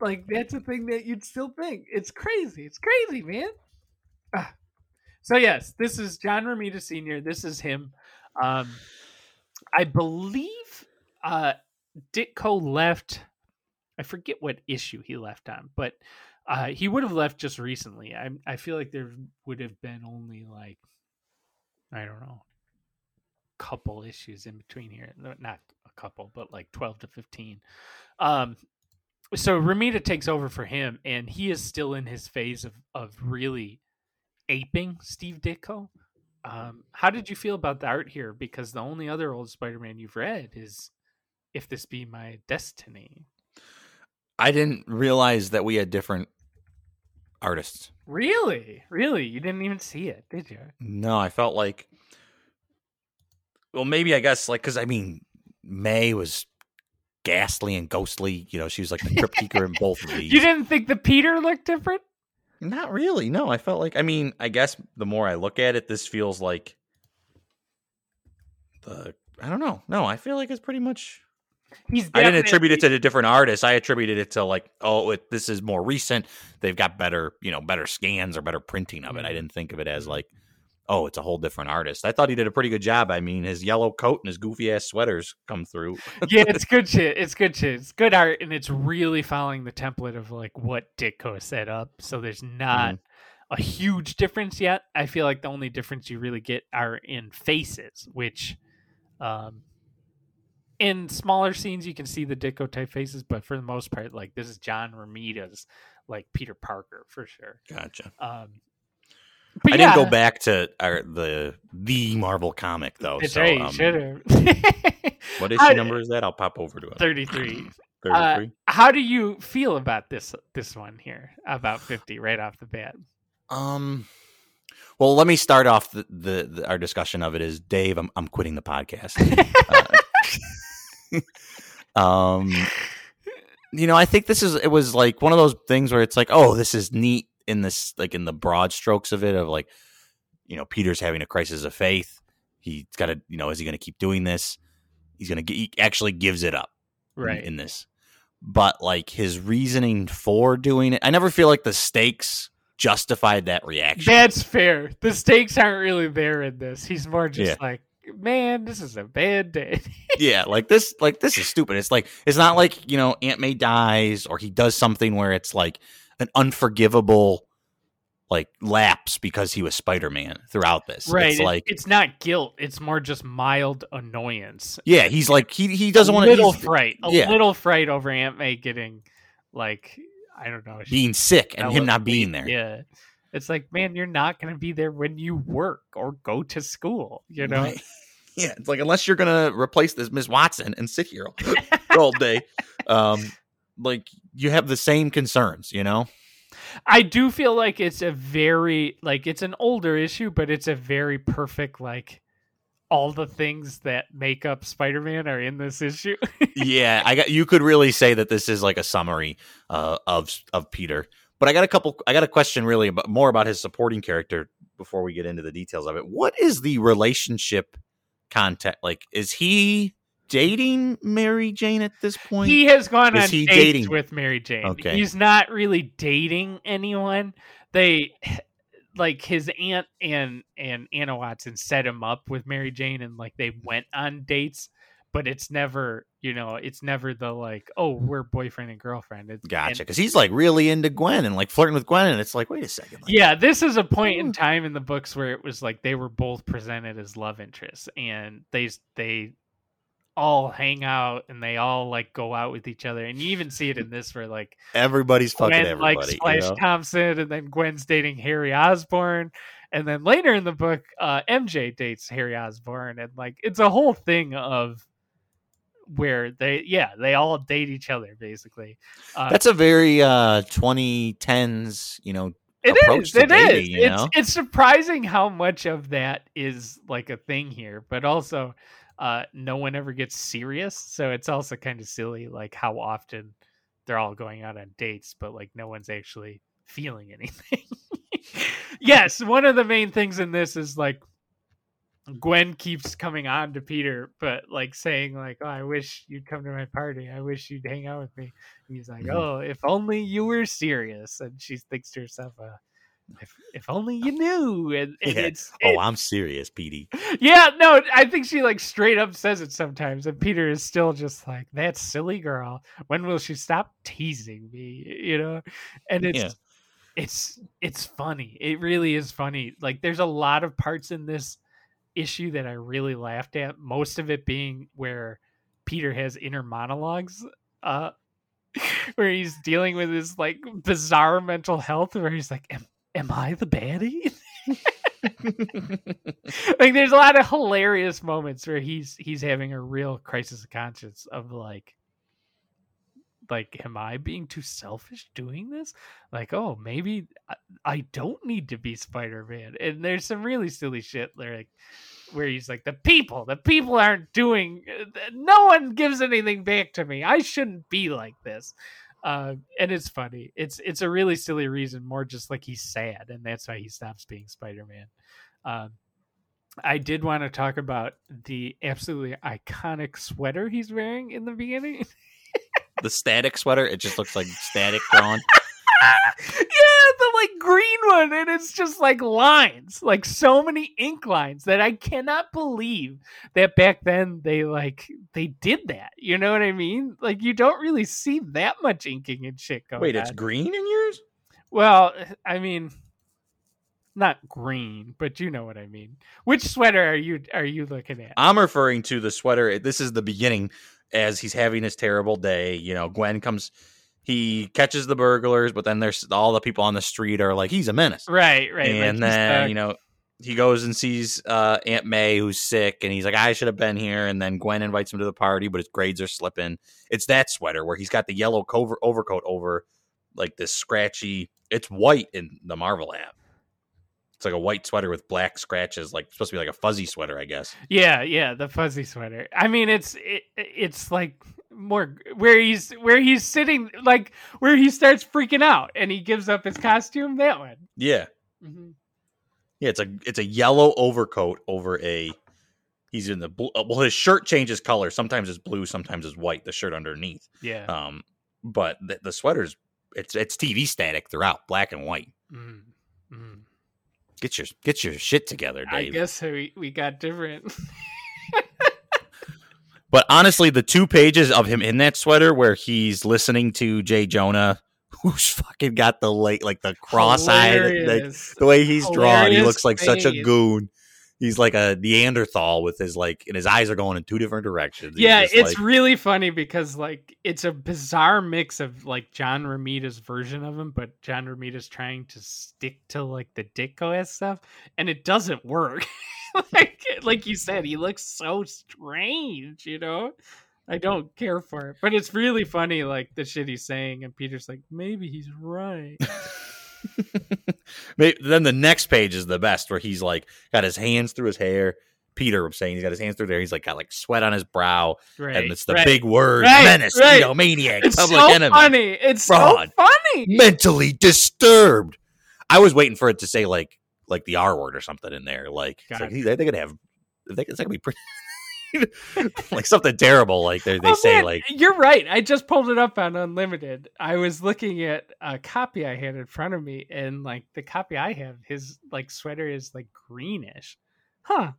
like that's a thing that you'd still think. It's crazy. It's crazy, man. Ah. So yes, this is John Romita Sr. This is him. Um, I believe uh, Ditko left. I forget what issue he left on, but uh, he would have left just recently. I I feel like there would have been only like I don't know, couple issues in between here. Not a couple, but like twelve to fifteen. Um, so Romita takes over for him, and he is still in his phase of of really aping Steve Ditko. Um, how did you feel about the art here? Because the only other old Spider-Man you've read is "If This Be My Destiny." I didn't realize that we had different artists. Really, really, you didn't even see it, did you? No, I felt like, well, maybe I guess like because I mean, May was ghastly and ghostly. You know, she was like the crypt keeper in both of these. You didn't think the Peter looked different? Not really. No, I felt like. I mean, I guess the more I look at it, this feels like the. I don't know. No, I feel like it's pretty much. He's. I didn't attribute it to the different artists. I attributed it to like, oh, it, this is more recent. They've got better, you know, better scans or better printing of it. I Mhm. didn't think of it as like, oh, it's a whole different artist. I thought he did a pretty good job. I mean, his yellow coat and his goofy ass sweaters come through. yeah, it's good shit. It's good shit. It's good art, and it's really following the template of like what Ditko set up. So there's not Mm-hmm. a huge difference yet. I feel like the only difference you really get are in faces, which, um, in smaller scenes you can see the Ditko type faces, but for the most part, like this is John Romita's like Peter Parker for sure. Gotcha. Um, but I yeah, didn't go back to our, the the Marvel comic though. It's So, hey, um, should have. what I- issue number is that? I'll pop over to it. Thirty-three. Thirty-three. How do you feel about this this one here? About fifty right off the bat. Um. Well, let me start off the, the, the our discussion of it. Is Dave? I'm I'm quitting the podcast. Uh, um. You know, I think this is it was like one of those things where it's like, oh, this is neat in this like in the broad strokes of it of like, you know, Peter's having a crisis of faith. He's got to, you know, is he going to keep doing this? He's going to. He actually gives it up. in- right. in this. But like his reasoning for doing it, I never feel like the stakes justified that reaction. That's fair. The stakes aren't really there in this. He's more just Yeah. like, man, this is a bad day. yeah, like this, like this is stupid. It's like it's not like you know Aunt May dies or he does something where it's like an unforgivable like lapse because he was Spider Man throughout this. right. It's like it's not guilt. It's more just mild annoyance. yeah, he's like he he doesn't want a little to fright. A yeah. little fright over Aunt May getting like I don't know. being sick and him not being there. Yeah. It's like, man, you're not going to be there when you work or go to school. You know, Right. Yeah, it's like unless you're gonna replace this Miss Watson and sit here all, all day, um, like you have the same concerns, you know. I do feel like it's a very like it's an older issue, but it's a very perfect like all the things that make up Spider-Man are in this issue. yeah, I got. You could really say that this is like a summary uh, of of Peter. But I got a couple. I got a question really about more about his supporting character before we get into the details of it. What is the relationship contact like? Is he dating Mary Jane at this point? he has gone Is on he dates dating? with Mary Jane. Okay. He's not really dating anyone. They like his aunt and and Anna Watson set him up with Mary Jane, and like they went on dates, but it's never you know it's never the like oh we're boyfriend and girlfriend. It's, Gotcha. Because he's like really into Gwen and like flirting with Gwen, and it's like, wait a second. Like, yeah, this is a point in time in the books where it was like they were both presented as love interests, and they they all hang out and they all like go out with each other, and you even see it in this where like everybody's fucking Gwen everybody. likes you know? Thompson, and then Gwen's dating Harry Osborn, and then later in the book, uh, MJ dates Harry Osborn, and like it's a whole thing of where they yeah they all date each other basically. Uh, That's a very uh 2010s, you know, It is. it is it is know? it's surprising how much of that is like a thing here, but also uh no one ever gets serious, so it's also kind of silly like how often they're all going out on dates, but like no one's actually feeling anything. yes, one of the main things in this is like Gwen keeps coming on to Peter, but like saying like, "Oh, I wish you'd come to my party. I wish you'd hang out with me." And he's like, Mhm. "Oh, if only you were serious." And she thinks to herself, uh, "If if only you knew." And, and Yeah. it's Oh, it- I'm serious, Petey. yeah, no, I think she like straight up says it sometimes, and Peter is still just like, "That silly girl. When will she stop teasing me?" You know, and it's Yeah. it's it's funny. It really is funny. Like, there's a lot of parts in this issue that I really laughed at. Most of it being where Peter has inner monologues, uh, where he's dealing with his like bizarre mental health, where he's like, "Am, am I the baddie?" like there's a lot of hilarious moments where he's he's having a real crisis of conscience of like like am i being too selfish doing this? Like oh maybe i, I don't need to be spider-man. And there's some really silly shit there like where he's like the people the people aren't doing uh, no one gives anything back to me. I shouldn't be like this uh, and it's funny it's it's a really silly reason more just like he's sad and that's why he stops being spider-man um, I did want to talk about the absolutely iconic sweater he's wearing in the beginning. the static sweater, it just looks like static drawn. yeah, the like green one, and it's just like lines, like so many ink lines that I cannot believe that back then they like they did that. You know what I mean? Like you don't really see that much inking and shit going Wait, it's green in yours? Well, I mean, not green, but you know what I mean. Which sweater are you are you looking at? I'm referring to the sweater. This is the beginning as he's having his terrible day. You know, Gwen comes, he catches the burglars, but then there's all the people on the street are like, he's a menace. right, right. and then, you know, he goes and sees uh, Aunt May who's sick, and he's like, I should have been here. And then Gwen invites him to the party, but his grades are slipping. It's that sweater where he's got the yellow cover- overcoat over like this scratchy, it's white in the Marvel app. It's like a white sweater with black scratches, like supposed to be like a fuzzy sweater, I guess. Yeah, yeah, the fuzzy sweater. I mean, it's it, it's like more where he's where he's sitting, like where he starts freaking out and he gives up his costume. That one. Yeah. Mhm. Yeah, it's a it's a yellow overcoat over a. He's in the blue. Well, his shirt changes color. Sometimes it's blue, sometimes it's white. The shirt underneath. Yeah. Um, but the, the sweater's it's it's TV static throughout, black and white. Mhm. Mhm. Get your get your shit together, Dave. I guess we we got different. But honestly, the two pages of him in that sweater where he's listening to Jay Jonah, who's fucking got the late like the cross-eyed, like, the way he's drawn, he looks like such a goon. He's like a Neanderthal with his like, and his eyes are going in two different directions. He's yeah, it's like- really funny because like it's a bizarre mix of like John Romita's version of him, but John Romita's trying to stick to like the Ditko ass stuff, and it doesn't work. like like you said, he looks so strange, you know. I don't care for it, but it's really funny, like the shit he's saying, and Peter's like, maybe he's right. Maybe, then the next page is the best, where he's like got his hands through his hair. Peter, I'm saying he's got his hands through there. He's like got like sweat on his brow, Right, and it's the right. big word: Right, menace, right. you know, maniac, It's public so enemy, funny. It's fraud. so funny. mentally disturbed. I was waiting for it to say like like the R word or something in there. Like, it's like God. they, they could have. They, it's gonna be pretty. like something terrible. Like they they Oh, say man, like you're right. I just pulled it up on Unlimited. I was looking at a copy I had in front of me, and like the copy I have, his like sweater is like greenish. Huh.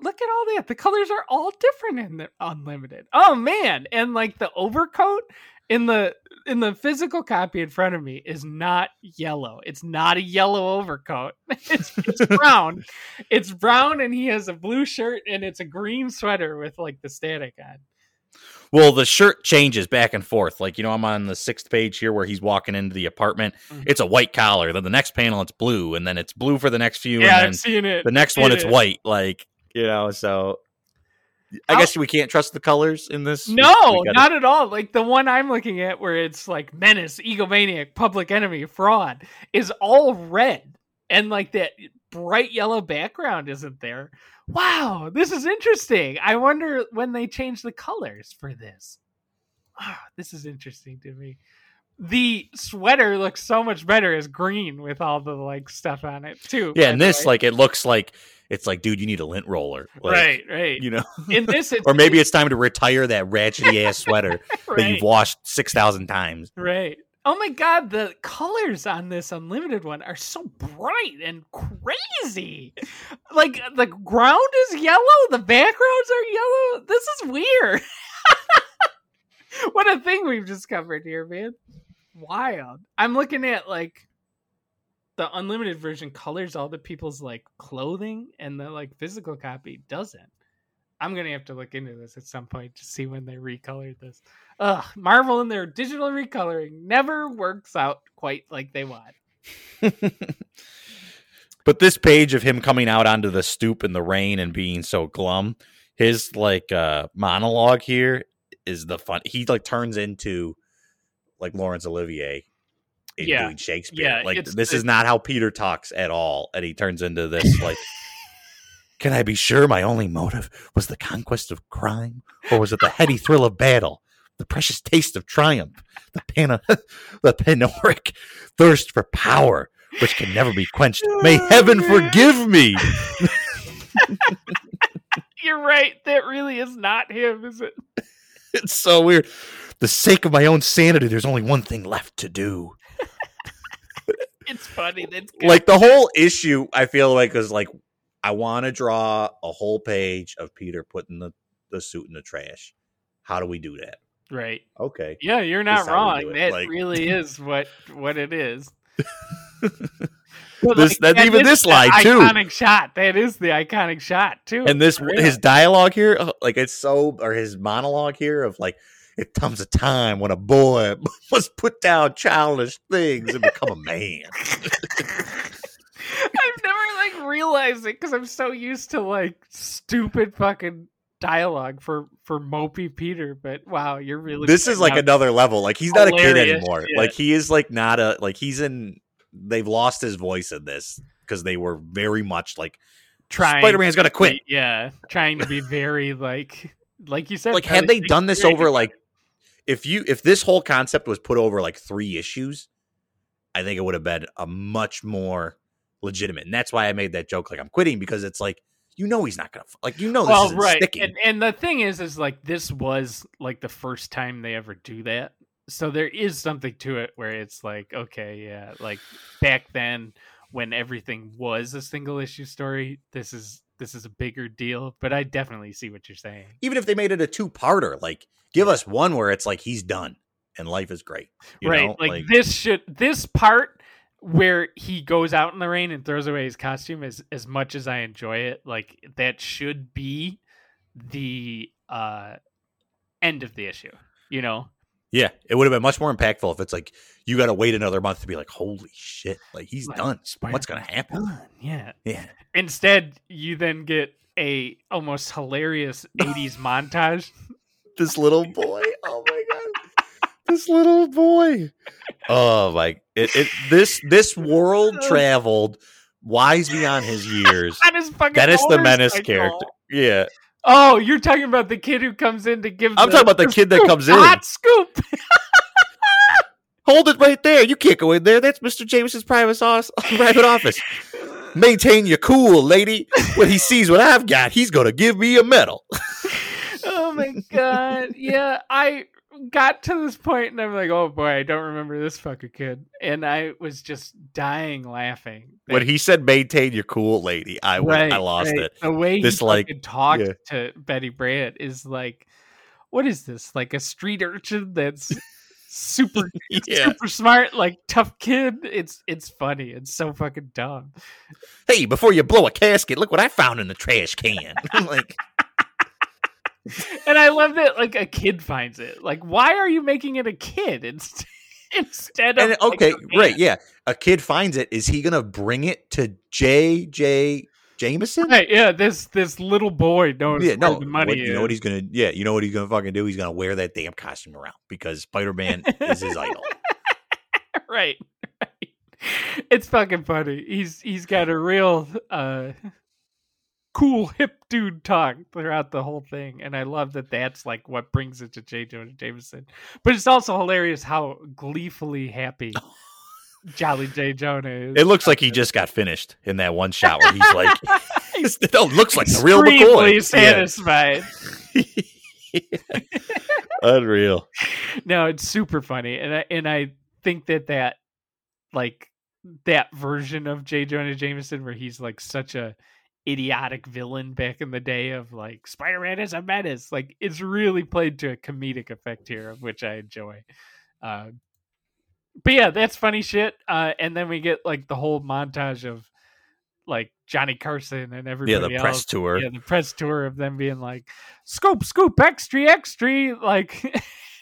Look at all that. The colors are all different in the Unlimited. Oh man. And like the overcoat in the in the physical copy in front of me is not yellow. It's not a yellow overcoat. It's, it's brown. it's brown and he has a blue shirt and it's a green sweater with like the static on. Well, the shirt changes back and forth. Like, you know, I'm on the sixth page here where he's walking into the apartment. Mhm. It's a white collar. Then the next panel, it's blue. And then it's blue for the next few. Yeah, and I've seen it. the next one, It it's white. Like, you know, so I How- guess we can't trust the colors in this. No, gotta- not at all. Like the one I'm looking at where it's like menace, egomaniac, public enemy, fraud is all red. And like that bright yellow background isn't there. Wow, this is interesting. I wonder when they change the colors for this. Ah, this is interesting to me. The sweater looks so much better as green with all the like stuff on it too. Yeah, and this, way. like, it looks like it's like, dude, you need a lint roller. Like, right, right. You know, In this, or maybe it's time to retire that ratchety ass sweater that you've washed 6,000 times. Right. Oh my god, the colors on this unlimited one are so bright and crazy. Like the ground is yellow, the backgrounds are yellow. This is weird. what a thing we've discovered here, man. Wild. I'm looking at like the unlimited version colors all the people's like clothing and the like physical copy doesn't. I'm gonna have to look into this at some point to see when they recolored this. Ugh, Marvel and their digital recoloring never works out quite like they want. but this page of him coming out onto the stoop in the rain and being so glum, his like uh monologue here is the fun. He like turns into like Laurence Olivier in Yeah. doing Shakespeare. Yeah, like this is not how Peter talks at all, and he turns into this like. Can I be sure my only motive was the conquest of crime, or was it the heady thrill of battle, the precious taste of triumph, the pana, the panoric thirst for power, which can never be quenched? Oh, May heaven forgive me. You're right. That really is not him, is it? It's so weird. The sake of my own sanity, there's only one thing left to do. It's funny. That's good. Like the whole issue, I feel like is like I want to draw a whole page of Peter putting the, the suit in the trash. How do we do that? right. Okay. Yeah, you're not is how we wrong. That like- really is what what it is. This- that- even is this line, too. Iconic shot. That is the iconic shot too. And this his dialogue here, uh, like it's so, or his monologue here of like, it comes a time when a boy must put down childish things and become a man. I've never like realized it because I'm so used to like stupid fucking dialogue for for mopey Peter. But wow, you're really this is like another level. Like he's not a kid anymore. shit. Like he is like not a like he's in. They've lost his voice in this because they were very much like trying. Spider Man's gonna to quit. be- yeah, trying to be very like like you said. Like had they done this over like if you if this whole concept was put over like three issues, I think it would have been a much more legitimate. And that's why I made that joke like I'm quitting because it's like you know he's not gonna like you know this well, right. sticking. And, and the thing is, is like this was like the first time they ever do that. So there is something to it where it's like, okay, yeah, like back then when everything was a single issue story, this is this is a bigger deal. But I definitely see what you're saying. Even if they made it a two parter, like give us one where it's like he's done and life is great. You right. know? Like, this should this part where he goes out in the rain and throws away his costume as as much as I enjoy it, like that should be the uh end of the issue. You know? Yeah, it would have been much more impactful if it's like you got to wait another month to be like, holy shit, like he's Like, done. Spider- What's gonna happen? Done. Yeah. Yeah, Instead, you then get a almost hilarious 80s montage. this little boy. Oh my god, this little boy. Oh my! It, it this this world traveled wise beyond his years. On his fucking Dennis the Menace character. Yeah, Oh, you're talking about the kid who comes in to give. I'm talking about the kid that comes the in. Hot scoop. hold it right there. You can't go in there. That's Mr. Jameson's private sauce, private office. Maintain your cool, lady. When he sees what I've got, he's gonna give me a medal. oh my god. Yeah, I got to this point and I'm like, oh boy, I don't remember this fucking kid. And I was just dying laughing. When he said maintain your cool, lady, I was, Right, I lost right. it. The way This, he like- talked yeah. to Betty Brant is like, what is this? Like a street urchin that's super Yeah. super smart, like tough kid. It's it's funny. It's so fucking dumb. Hey, before you blow a casket, look what I found in the trash can. like, And I love that like a kid finds it. Like, why are you making it a kid instead instead of and okay, a right, yeah. A kid finds it. Is he gonna bring it to J. J. Jameson? Right, yeah, this this little boy knows Yeah, where no. the money what- is. you know what he's gonna? Yeah, you know what he's gonna fucking do? He's gonna wear that damn costume around because Spider Man is his idol. right, right. It's fucking funny. He's he's got a real uh cool hip dude talk throughout the whole thing, and I love that. That's like what brings it to J. Jonah Jameson. But it's also hilarious how gleefully happy Jolly J. Jonah is. It looks like he just got finished in that one shot where he's like, "No, it looks like the real Extremely McCoy." satisfied. Yeah. Unreal. no, it's super funny, and I and I think that that like that version of J. Jonah Jameson, where he's like such a idiotic villain back in the day of like Spider Man is a menace, like it's really played to a comedic effect here, which I enjoy. Uh, but yeah, that's funny shit. Uh, and then we get like the whole montage of like Johnny Carson and everybody Yeah, the else. press tour. Yeah, the press tour of them being like, "Scoop, scoop, extra, extra!" Like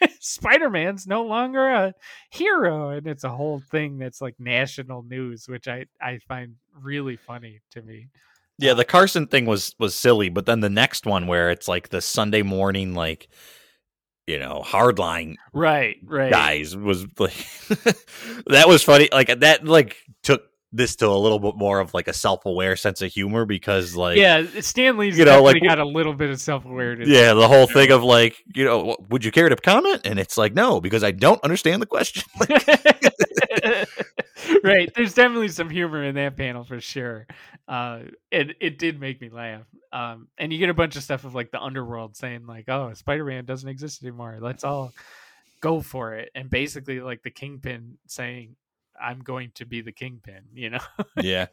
Spider Man's no longer a hero, and it's a whole thing that's like national news, which I I find really funny to me. Yeah, the Carson thing was was silly, but then the next one where it's like the Sunday morning, like you know, hardline Right, right. guys was like that was funny. Like that, like took this to a little bit more of like a self aware sense of humor because like yeah, Stan Lee's you know, like, got a little bit of self awareness. yeah, the whole thing of like you know, would you care to comment? And it's like no, because I don't understand the question. right. There's definitely some humor in that panel for sure. Uh, it it did make me laugh. Um, and you get a bunch of stuff of like the underworld saying like, "Oh, Spider-Man doesn't exist anymore. Let's all go for it." And basically, like the Kingpin saying, "I'm going to be the Kingpin." You know, yeah,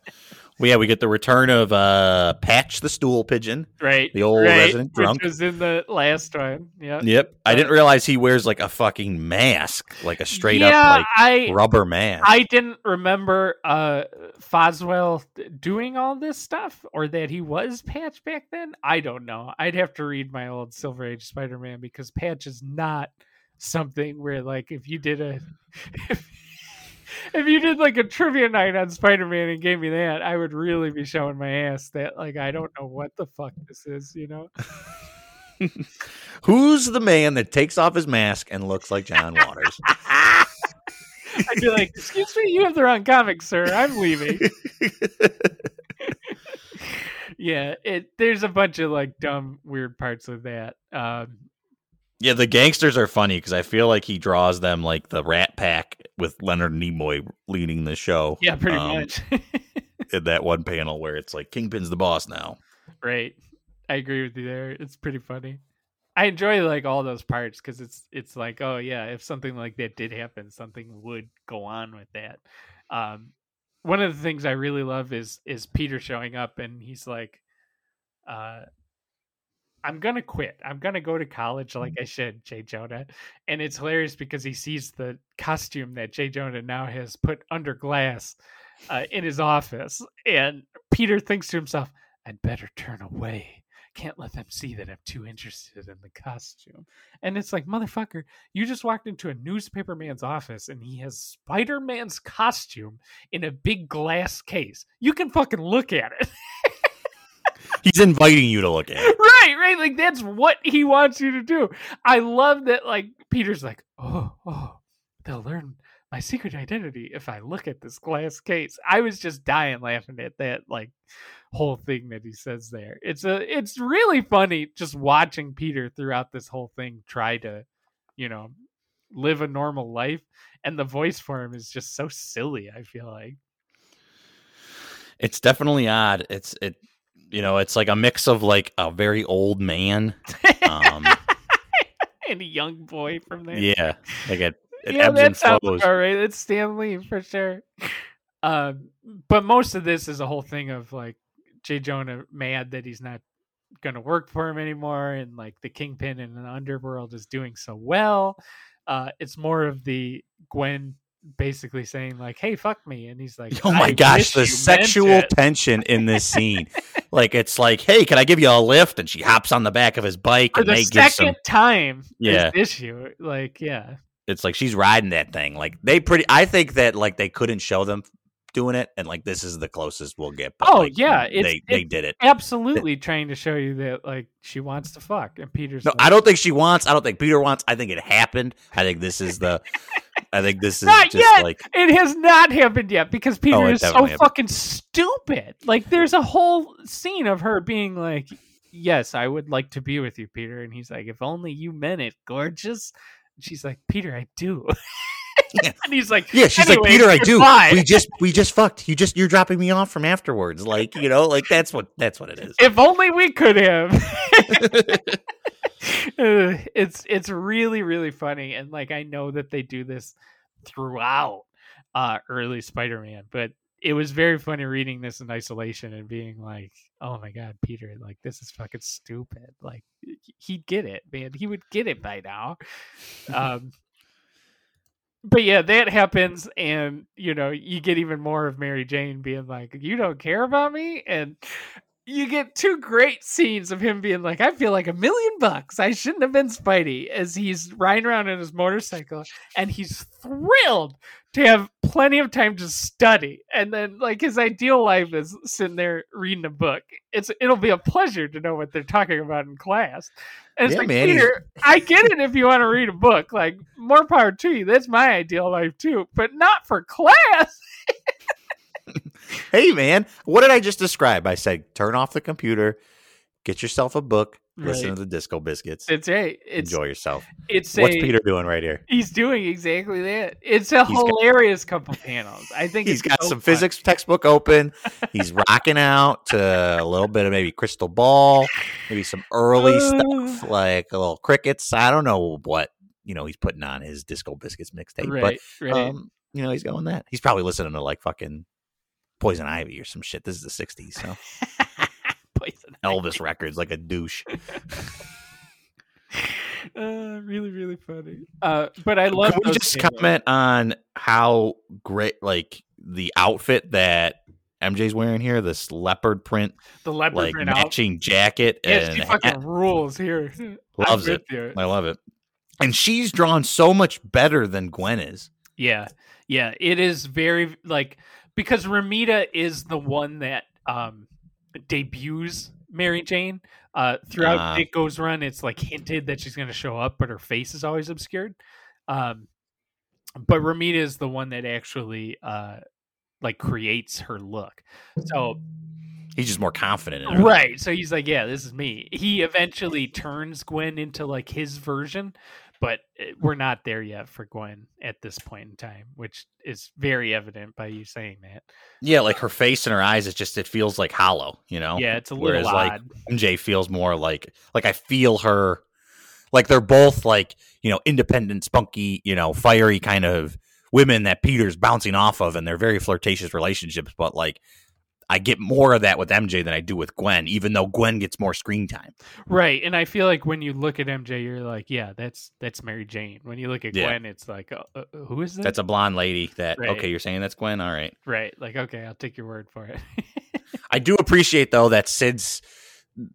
well, yeah, we get the return of uh Patch the stool pigeon. right? The old right, resident which drunk. was in the last one. Yeah. Yep, I didn't realize he wears like a fucking mask, like a straight yeah, up like I rubber mask. I didn't remember uh Foswell doing all this stuff or that he was Patch back then. I don't know. I'd have to read my old Silver Age Spider-Man because Patch is not something where like if you did a if, if you did like a trivia night on Spider-Man and gave me that, I would really be showing my ass that like I don't know what the fuck this is, you know? Who's the man that takes off his mask and looks like John Waters? I'd be like, "Excuse me, you have the wrong comic, sir. I'm leaving." yeah, it there's a bunch of like dumb, weird parts of that. Um, yeah, the gangsters are funny because I feel like he draws them like the Rat Pack with Leonard Nimoy leading the show. yeah, pretty um, much. In that one panel where it's like Kingpin's the boss now. right. I agree with you there. It's pretty funny. I enjoy like all those parts because it's it's like, oh yeah, if something like that did happen, something would go on with that. Um, one of the things I really love is is Peter showing up and he's like, uh, I'm gonna quit. I'm gonna go to college like I should, Jay Jonah. And it's hilarious because he sees the costume that Jay Jonah now has put under glass uh, in his office, and Peter thinks to himself, "I'd better turn away. Can't let them see that I'm too interested in the costume." And it's like, motherfucker, you just walked into a newspaper man's office, and he has Spider Man's costume in a big glass case. You can fucking look at it. He's inviting you to look at it. right, right. Like that's what he wants you to do. I love that. Like Peter's like, oh, oh, they'll learn my secret identity if I look at this glass case. I was just dying laughing at that like whole thing that he says there. It's a, it's really funny just watching Peter throughout this whole thing try to, you know, live a normal life, and the voice for him is just so silly. I feel like. It's definitely odd. It's it you know, it's like a mix of like a very old man. Um and a young boy from there. yeah. Like it, it yeah, ebbs that and sounds flows. all right. It's Stan Lee for sure. Um, but most of this is a whole thing of like Jay Jonah mad that he's not going to work for him anymore, and like the Kingpin in the underworld is doing so well. Uh, it's more of the Gwen basically saying like, "Hey, fuck me," and he's like, Oh my "I gosh, the sexual tension in this scene. like it's like, hey, can I give you a lift? And she hops on the back of his bike for and the they give second some time. Yeah. this issue, like, yeah, it's like she's riding that thing. Like they pretty I think that like they couldn't show them doing it and like this is the closest we'll get. But Oh, like, yeah, it's- they they it's- did it. absolutely trying to show you that like she wants to fuck, and Peter's No, like, I don't think she wants. I don't think Peter wants. I think it happened. I think this is the. I think this is Not just yet. like It has not happened yet because oh, Peter Oh, is so happened. fucking stupid. Like, there's a whole scene of her being like, "Yes, I would like to be with you, Peter," and he's like, "If only you meant it, gorgeous." And she's like, "Peter, I do." And he's like, yeah. She's like Peter. I do. goodbye." We just we just fucked. You just you're dropping me off from afterwards. Like you know like that's what that's what it is. if only we could have. Uh, it's it's really really funny, and like I know that they do this throughout uh early Spider-Man, but it was very funny reading this in isolation and being like, "Oh my god, Peter! Like this is fucking stupid. Like he'd get it, man. He would get it by now." Um, but yeah, that happens, and you know, you get even more of Mary Jane being like, "You don't care about me," and you get two great scenes of him being like, "I feel like a million bucks. I shouldn't have been Spidey," as he's riding around in his motorcycle, and he's thrilled to have plenty of time to study. And then, like, his ideal life is sitting there reading a book. It's it'll be a pleasure to know what they're talking about in class. And Yeah, like, man, Peter, I get it if you want to read a book. Like, more power to you. That's my ideal life too, but not for class. Hey man, what did I just describe? I said turn off the computer, get yourself a book, listen Right. to the Disco Biscuits, It's a it's enjoy yourself. it's What's a Peter doing right here? he's doing exactly that. It's a He's got- hilarious couple panels. I think He's got so some fun. physics textbook open. He's rocking out to a little bit of maybe crystal ball, maybe some early stuff like a little crickets. I don't know what you know he's putting on his Disco Biscuits mixtape, Right, but right. um, you know he's going that. He's probably listening to like fucking Poison Ivy or some shit. This is the '60s, so Elvis records like a douche. uh, really, really funny. Uh, but I love. Can we just panels. comment on how great, like the outfit that MJ's wearing here? This leopard print, the leopard like print out? matching jacket, Yeah, and she hat. fucking rules here. Loves it. you. I love it. And she's drawn so much better than Gwen is. Yeah, yeah, it is very like because Romita is the one that um debuts Mary Jane. Uh, throughout. Ditko's Run, it's like hinted that she's going to show up, but her face is always obscured. Um, but Romita is the one that actually uh like creates her look. So He's just more confident in her. Right. So he's like, yeah, this is me. He eventually turns Gwen into like his version, but uh, we're not there yet for Gwen at this point in time, which is very evident by you saying that. Yeah, like her face and her eyes, it just it feels like hollow, you know? Yeah, it's a little Whereas like odd. MJ feels more like like I feel her like they're both like, you know, independent, spunky, you know, fiery kind of women that Peter's bouncing off of and they're very flirtatious relationships, but like I get more of that with MJ than I do with Gwen, even though Gwen gets more screen time. Right. And I feel like when you look at MJ, you're like, yeah, that's that's Mary Jane. When you look at Yeah. Gwen, it's like, uh, uh, who is that? That's a blonde lady that Right. okay, you're saying that's Gwen? All right. right. Like, okay, I'll take your word for it. I do appreciate though that since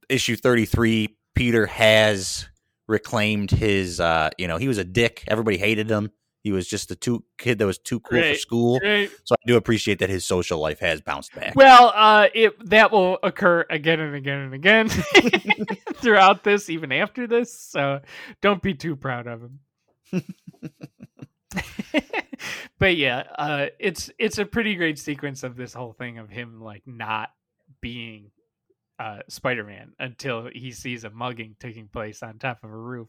issue 33 Peter has reclaimed his uh you know he was a dick everybody hated him he was just a too kid that was too cool for school so I do appreciate that his social life has bounced back Well, uh, it that will occur again and again and again throughout this, even after this. So don't be too proud of him. but yeah, uh, it's it's a pretty great sequence of this whole thing of him like not being uh, Spider-Man until he sees a mugging taking place on top of a roof.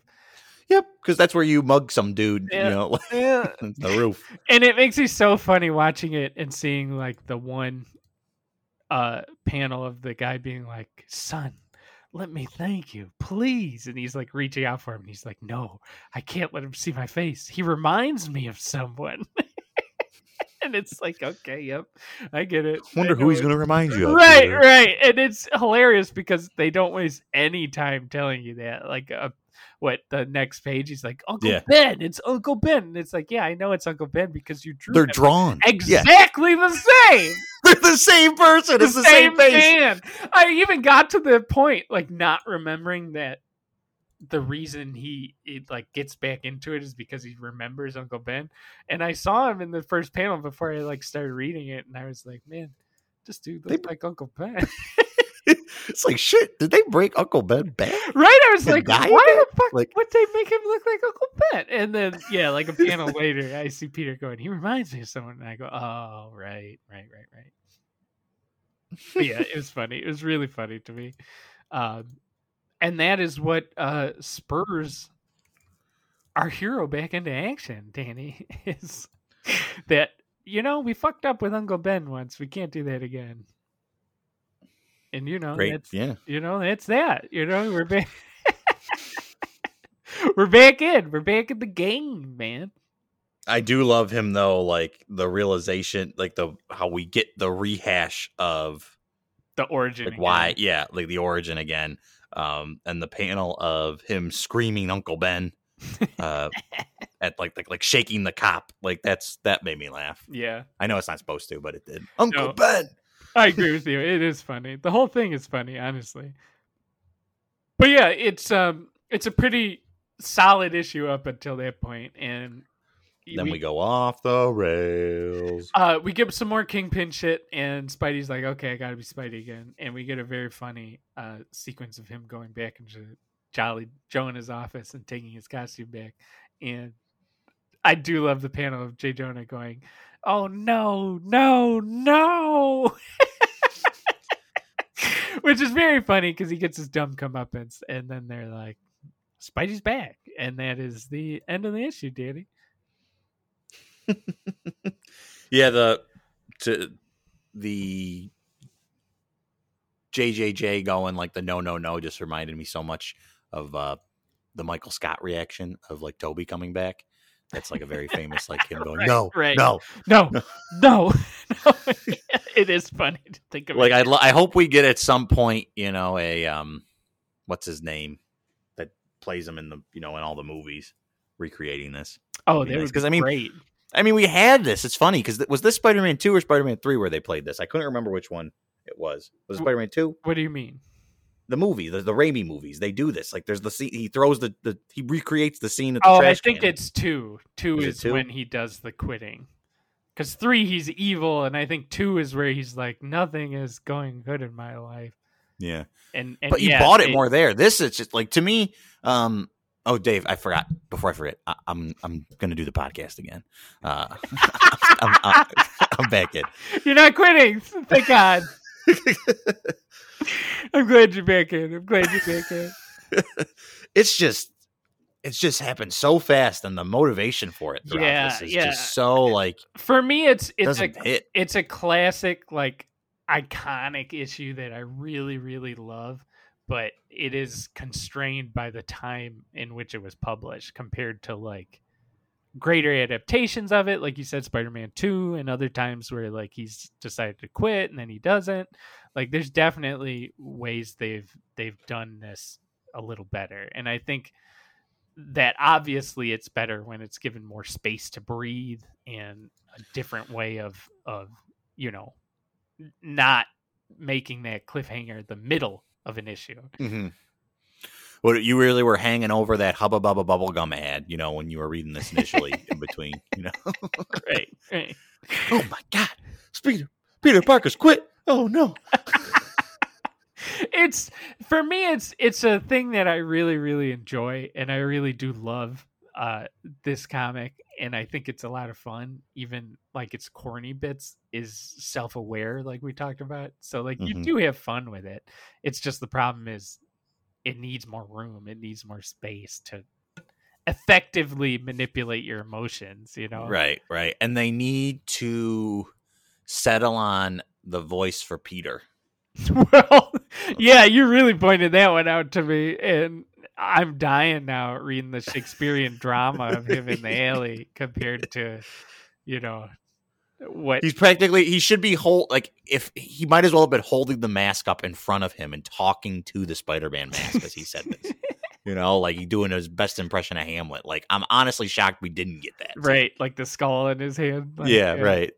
Yep because that's where you mug some dude Yeah. you know Yeah, the roof and it makes me so funny watching it and seeing like the one uh panel of the guy being like, "Son, let me thank you, please." And he's like reaching out for him. And he's like, "No, I can't let him see my face. He reminds me of someone." and it's like, okay, yep, I get it. Wonder who he's going to remind you of. Right, Peter. right, and it's hilarious because they don't waste any time telling you that. Like, uh, what the next page? He's like, Uncle Yeah. Ben. It's Uncle Ben. And it's like, yeah, I know it's Uncle Ben because you drew They're him drawn. Yeah. exactly the same. They're the same person. It's the, same, face. man. I even got to the point like not remembering that the reason he it like gets back into it is because he remembers Uncle Ben. And I saw him in the first panel before I like started reading it, and I was like, man, this dude They- looks like Uncle Ben. It's like shit. Did they break Uncle Ben back? right? I was like, why the fuck Like- would they make him look like Uncle Ben? And then yeah, like a panel later, I see Peter going, he reminds me of someone, and I go, oh right, right, right, right. But yeah, it was funny. It was really funny to me. Um, and that is what uh, spurs our hero back into action, Danny, is that, you know, we fucked up with Uncle Ben once. We can't do that again. And, you know, Great. that's, Yeah. you know, that's that. You know, we're back. we're back in. We're back in the game, man. I do love him though, like the realization, like the how we get the rehash of The origin. like again. why, yeah, like the origin again, um, and the panel of him screaming Uncle Ben, uh, at like like like shaking the cop, like that's that made me laugh. Yeah. I know it's not supposed to, but it did. Uncle No. Ben. I agree with you. It is funny. The whole thing is funny, honestly. But yeah, it's um it's a pretty solid issue up until that point and Then we go off the rails. uh we get some more kingpin shit and Spidey's like, "Okay, I got to be Spidey again." And we get a very funny uh sequence of him going back into Jolly Joe in his office and taking his costume back. And I do love the panel of Jay Jonah going, "Oh no, no, no." Which is very funny because he gets his dumb comeuppance, and then they're like, "Spidey's back," and that is the end of the issue, Danny. Yeah, the to the JJJ going like the no no no just reminded me so much of uh the Michael Scott reaction of like Toby coming back. That's like a very famous like him going Right, no right. no No, No. no, no. it is funny to think of. like it. I I hope we get at some point you know a um what's his name that plays him in the you know in all the movies recreating this. oh, be that nice, I mean, great. I mean we had this. It's funny because was this Spider Man two or Spider Man three where they played this? I couldn't remember which one it was. Was it Spider Man two? What do you mean? The movie, the, the Raimi movies, they do this. Like there's the scene he throws the, the he recreates the scene at the Oh, I think can. it's two. Two Is it is two? when he does the quitting. Because three, he's evil, and I think two is where he's like, nothing is going good in my life. yeah. And, and But you yeah, bought it they- more there. This is just like to me. Um. Oh, Dave, I forgot. Before I forget, I, I'm I'm gonna do the podcast again. Uh, I'm, I'm, I'm back in. You're not quitting. Thank God. I'm glad you're back in. I'm glad you're back in. it's just it's just happened so fast, and the motivation for it. throughout Yeah, this is yeah. just so like For me, it's it's a hit. it's a classic like iconic issue that I really really love, but it is constrained by the time in which it was published compared to like greater adaptations of it like you said Spider-Man 2 and other times where like he's decided to quit and then he doesn't. Like there's definitely ways they've they've done this a little better. And I think that obviously it's better when it's given more space to breathe and a different way of of you know not making that cliffhanger the middle of an issue. Mm-hmm. What you really were hanging over that hubba bubba bubble gum ad, you know, when you were reading this initially in between, you know. Right. right. oh my god, Peter Peter Parker's quit. Oh no. It's for me it's it's a thing that I really really enjoy and I really do love uh this comic and I think it's a lot of fun even like its corny bits is self-aware like we talked about. So like you Mhm. do have fun with it. It's just the problem is it needs more room, it needs more space to effectively manipulate your emotions, you know. Right, right. And they need to settle on the voice for Peter. well, yeah, you really pointed that one out to me, and I'm dying now reading the Shakespearean drama of him in the alley compared to, you know, what He's practically he should be hold like if he might as well have been holding the mask up in front of him and talking to the Spider-Man mask as he said this. you know, like he doing his best impression of Hamlet. Like I'm honestly shocked we didn't get that. right, like the skull in his hand. Like, yeah, right.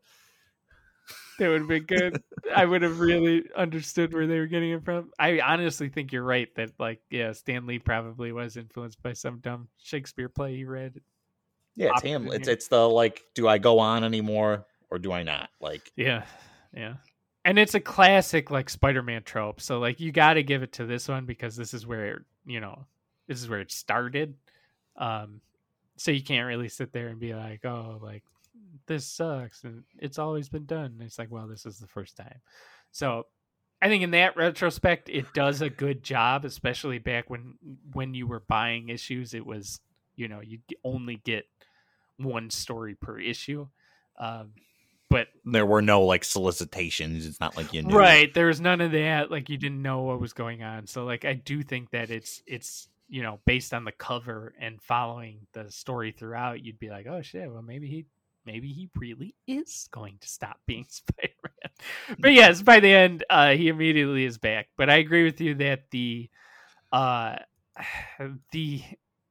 That would have been good. I would have really understood where they were getting it from. I honestly think you're right that, like, yeah, Stan Lee probably was influenced by some dumb Shakespeare play he read. Yeah, it's Hamlet. It's it's the like, do I go on anymore or do I not? Like, Yeah, yeah. And it's a classic like Spider-Man trope. So like you got to give it to this one because this is where you know this is where it started. Um, so you can't really sit there and be like, oh, like this sucks and it's always been done. And it's like, well, this is the first time. So I think in that retrospect, it does a good job, especially back when when you were buying issues. It was you know you only get one story per issue. Um, but there were no like solicitations. It's not like you knew. right. There was none of that. Like you didn't know what was going on. So like i do think that it's it's you know based on the cover and following the story throughout you'd be like oh shit. Well maybe he maybe he really is going to stop being spider-man. But yes by the end uh he immediately is back. But i agree with you that the uh the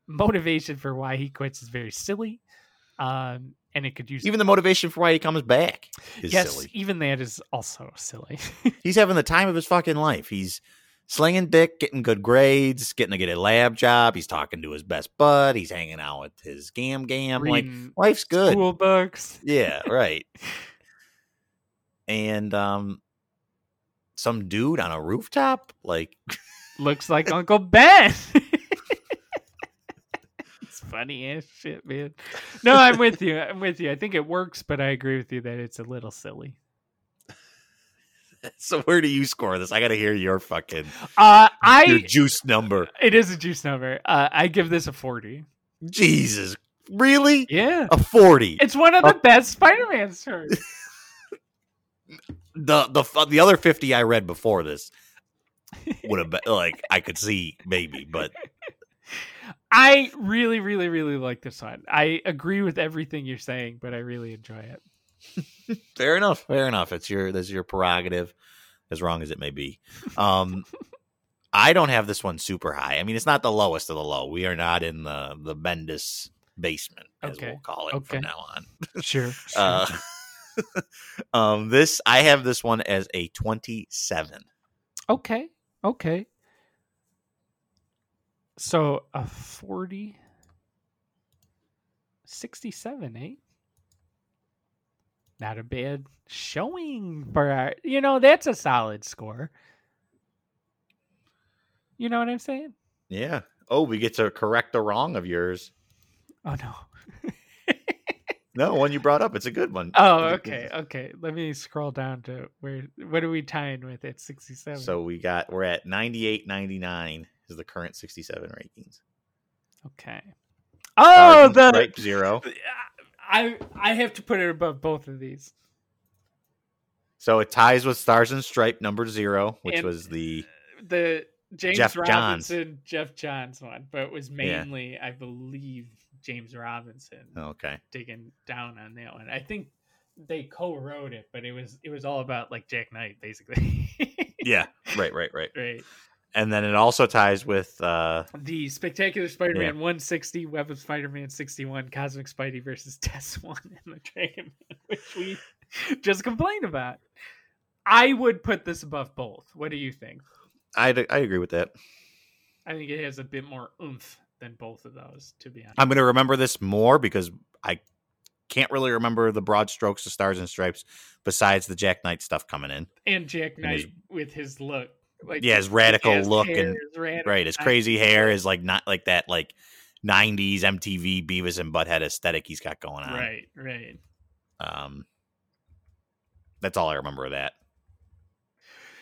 motivation for why he quits is very silly. Um and it could use Even the motivation for why he comes back is yes silly. even that is also silly He's having the time of his fucking life. He's slinging dick, getting good grades, getting to get a lab job. He's talking to his best bud. He's hanging out with his gam gam. Like life's good. school books. Yeah, right. and um, some dude on a rooftop, like Looks like Uncle Ben. funny ass shit, man. No, I'm with you. I'm with you. I think it works, but I agree with you that it's a little silly. so. Where do you score this? I got to hear your fucking Uh your juice number. it is a juice number. Uh I give this a 40. Jesus, really? Yeah. A forty? It's one of the best Spider-Man stories. the the the other 50 I read before this would have been like I could see maybe, but I really, really, really like this one. I agree with everything you're saying, but I really enjoy it. fair enough. Fair enough. It's your that's your prerogative, as wrong as it may be. Um, I don't have this one super high. I mean, it's not the lowest of the low. We are not in the the Bendis basement, as Okay. we'll call it Okay. from now on. Sure. Uh, um, this I have this one as a twenty-seven. Okay. Okay. So a 40 67, eh? Not a bad showing for our, you know, that's a solid score. You know what I'm saying? Yeah. Oh, we get to correct the wrong of yours. Oh no. No, one you brought up. It's a good one. Oh, okay. Okay. Let me scroll down to where what are we tying with at 67? So we got we're at 98 99 is the current 67 rankings. okay. Oh, the Stripe zero. I I have to put it above both of these. So it ties with Stars and Stripe number zero, which And- was the uh, The James Geoff Johns. Robinson, Geoff Johns one, but it was Yeah. mainly, I believe, James Robinson okay. digging down on that one. I think they co-wrote it, but it was it was all about like Jack Knight, basically. Yeah, right, right, right. right. And then it also ties with uh The Spectacular Spider-Man 160, Web of Spider-Man 61, Cosmic Spidey versus Test One, and the Dragon Man, which we just complained about. I would put this above both. What do you think? I I agree with that. I think it has a bit more oomph than both of those, to be honest. I'm going to remember this more because I can't really remember the broad strokes of Stars and Stripes besides the Jack Knight stuff coming in. and Jack and his- Knight with his look, like Yeah, his radical his look hair and radical. right, his crazy hair is like not like that like 90s MTV Beavis and Butthead aesthetic he's got going on. Right, right. Um, that's all I remember of that.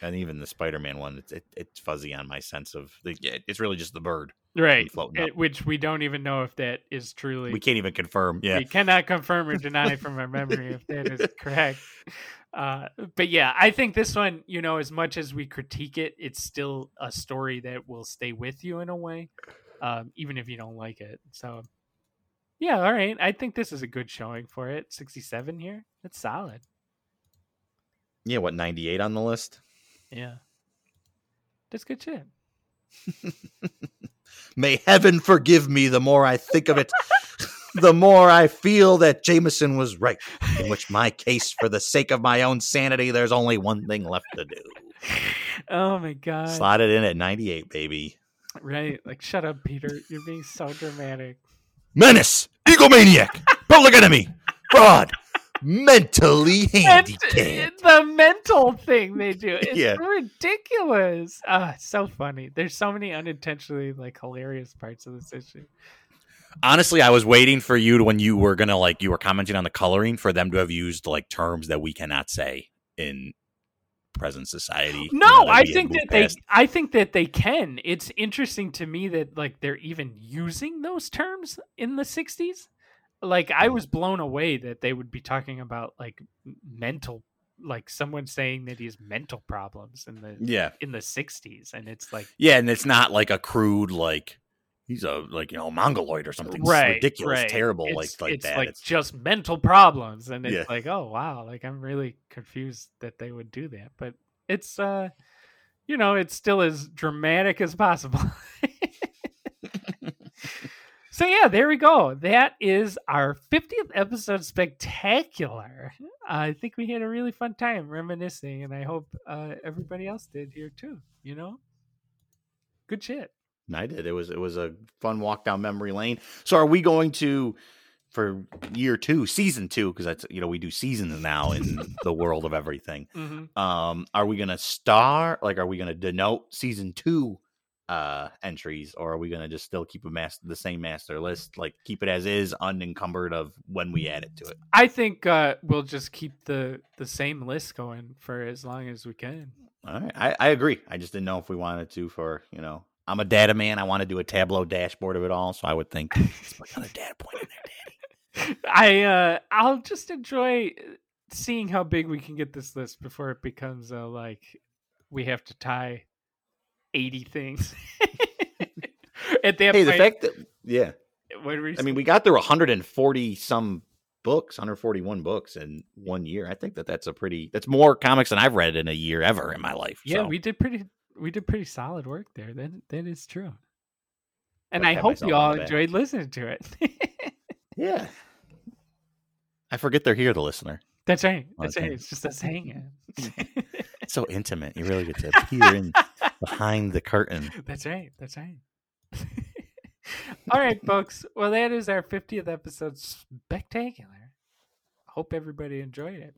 And even the Spider-Man one, it's it, it's fuzzy on my sense of the. It's really just the bird, right? floating It- which we don't even know if that is truly. We can't even confirm. Yeah, We cannot confirm or deny from our memory if that is correct. Uh, but yeah, I think this one, you know, as much as we critique it, it's still a story that will stay with you in a way, um, even if you don't like it. So, yeah, all right. I think this is a good showing for it. 67 here. That's solid. yeah. What ninety-eight on the list? Yeah. That's good shit. May heaven forgive me. The more I think of it, the more I feel that Jameson was right. In which my case, for the sake of my own sanity, there's only one thing left to do. Oh my god. Slot it in at ninety-eight, baby. Right. Like shut up, Peter. You're being so dramatic. Menace, egomaniac, public enemy, fraud, mentally And handicapped. the mental thing they do. It's Yeah. ridiculous. Ah it's so funny. There's so many unintentionally like hilarious parts of this issue. Honestly, I was waiting for you to, when you were gonna like you were commenting on the coloring for them to have used like terms that we cannot say in present society. you no know, i think that they i think that they can. It's interesting to me that like they're even using those terms in the 60s like i was blown away that they would be talking about like mental like someone saying that he has mental problems in the Yeah, in the 60s and it's like yeah, and it's not like a crude like he's a like you know mongoloid or something right, ridiculous, right. terrible It's, like like it's that. like it's just mental problems, and it's Yeah. like, oh wow, like I'm really confused that they would do that, but it's uh, you know, it's still as dramatic as possible. so yeah, there we go. That is our 50th episode spectacular. I think we had a really fun time reminiscing, and I hope uh, everybody else did here too. You know, good shit. I did. It was it was a fun walk down memory lane. So are we going to for year two, season two, because that's you know we do seasons now in the world of everything. Mm-hmm. Um, are we gonna star like are we gonna denote season two uh entries, or are we gonna just still keep a master the same master list, like keep it as is, unencumbered of when we add it to it? I think uh, we'll just keep the the same list going for as long as we can. All right, I, I agree. I just didn't know if we wanted to for you know. I'm a data man. I want to do a Tableau dashboard of it all, so I would think another data point in there, Daddy. I uh, I'll just enjoy seeing how big we can get this list before it becomes uh, like we have to tie eighty things. At that Hey, the fact that yeah, I mean, we got through 140 some books, 141 books in one year. I think that that's a pretty that's more comics than I've read in a year ever in my life. yeah, so. we did pretty we did pretty solid work there. That that is true. And I'd I hope you all enjoyed listening to it. yeah. I forget they're here, the listener. That's right. Oh, that's Okay. right. It's just us hanging. It's so intimate. You really get to peer in behind the curtain. That's right. That's right. All right, folks. Well, that is our 50th episode spectacular. Hope everybody enjoyed it.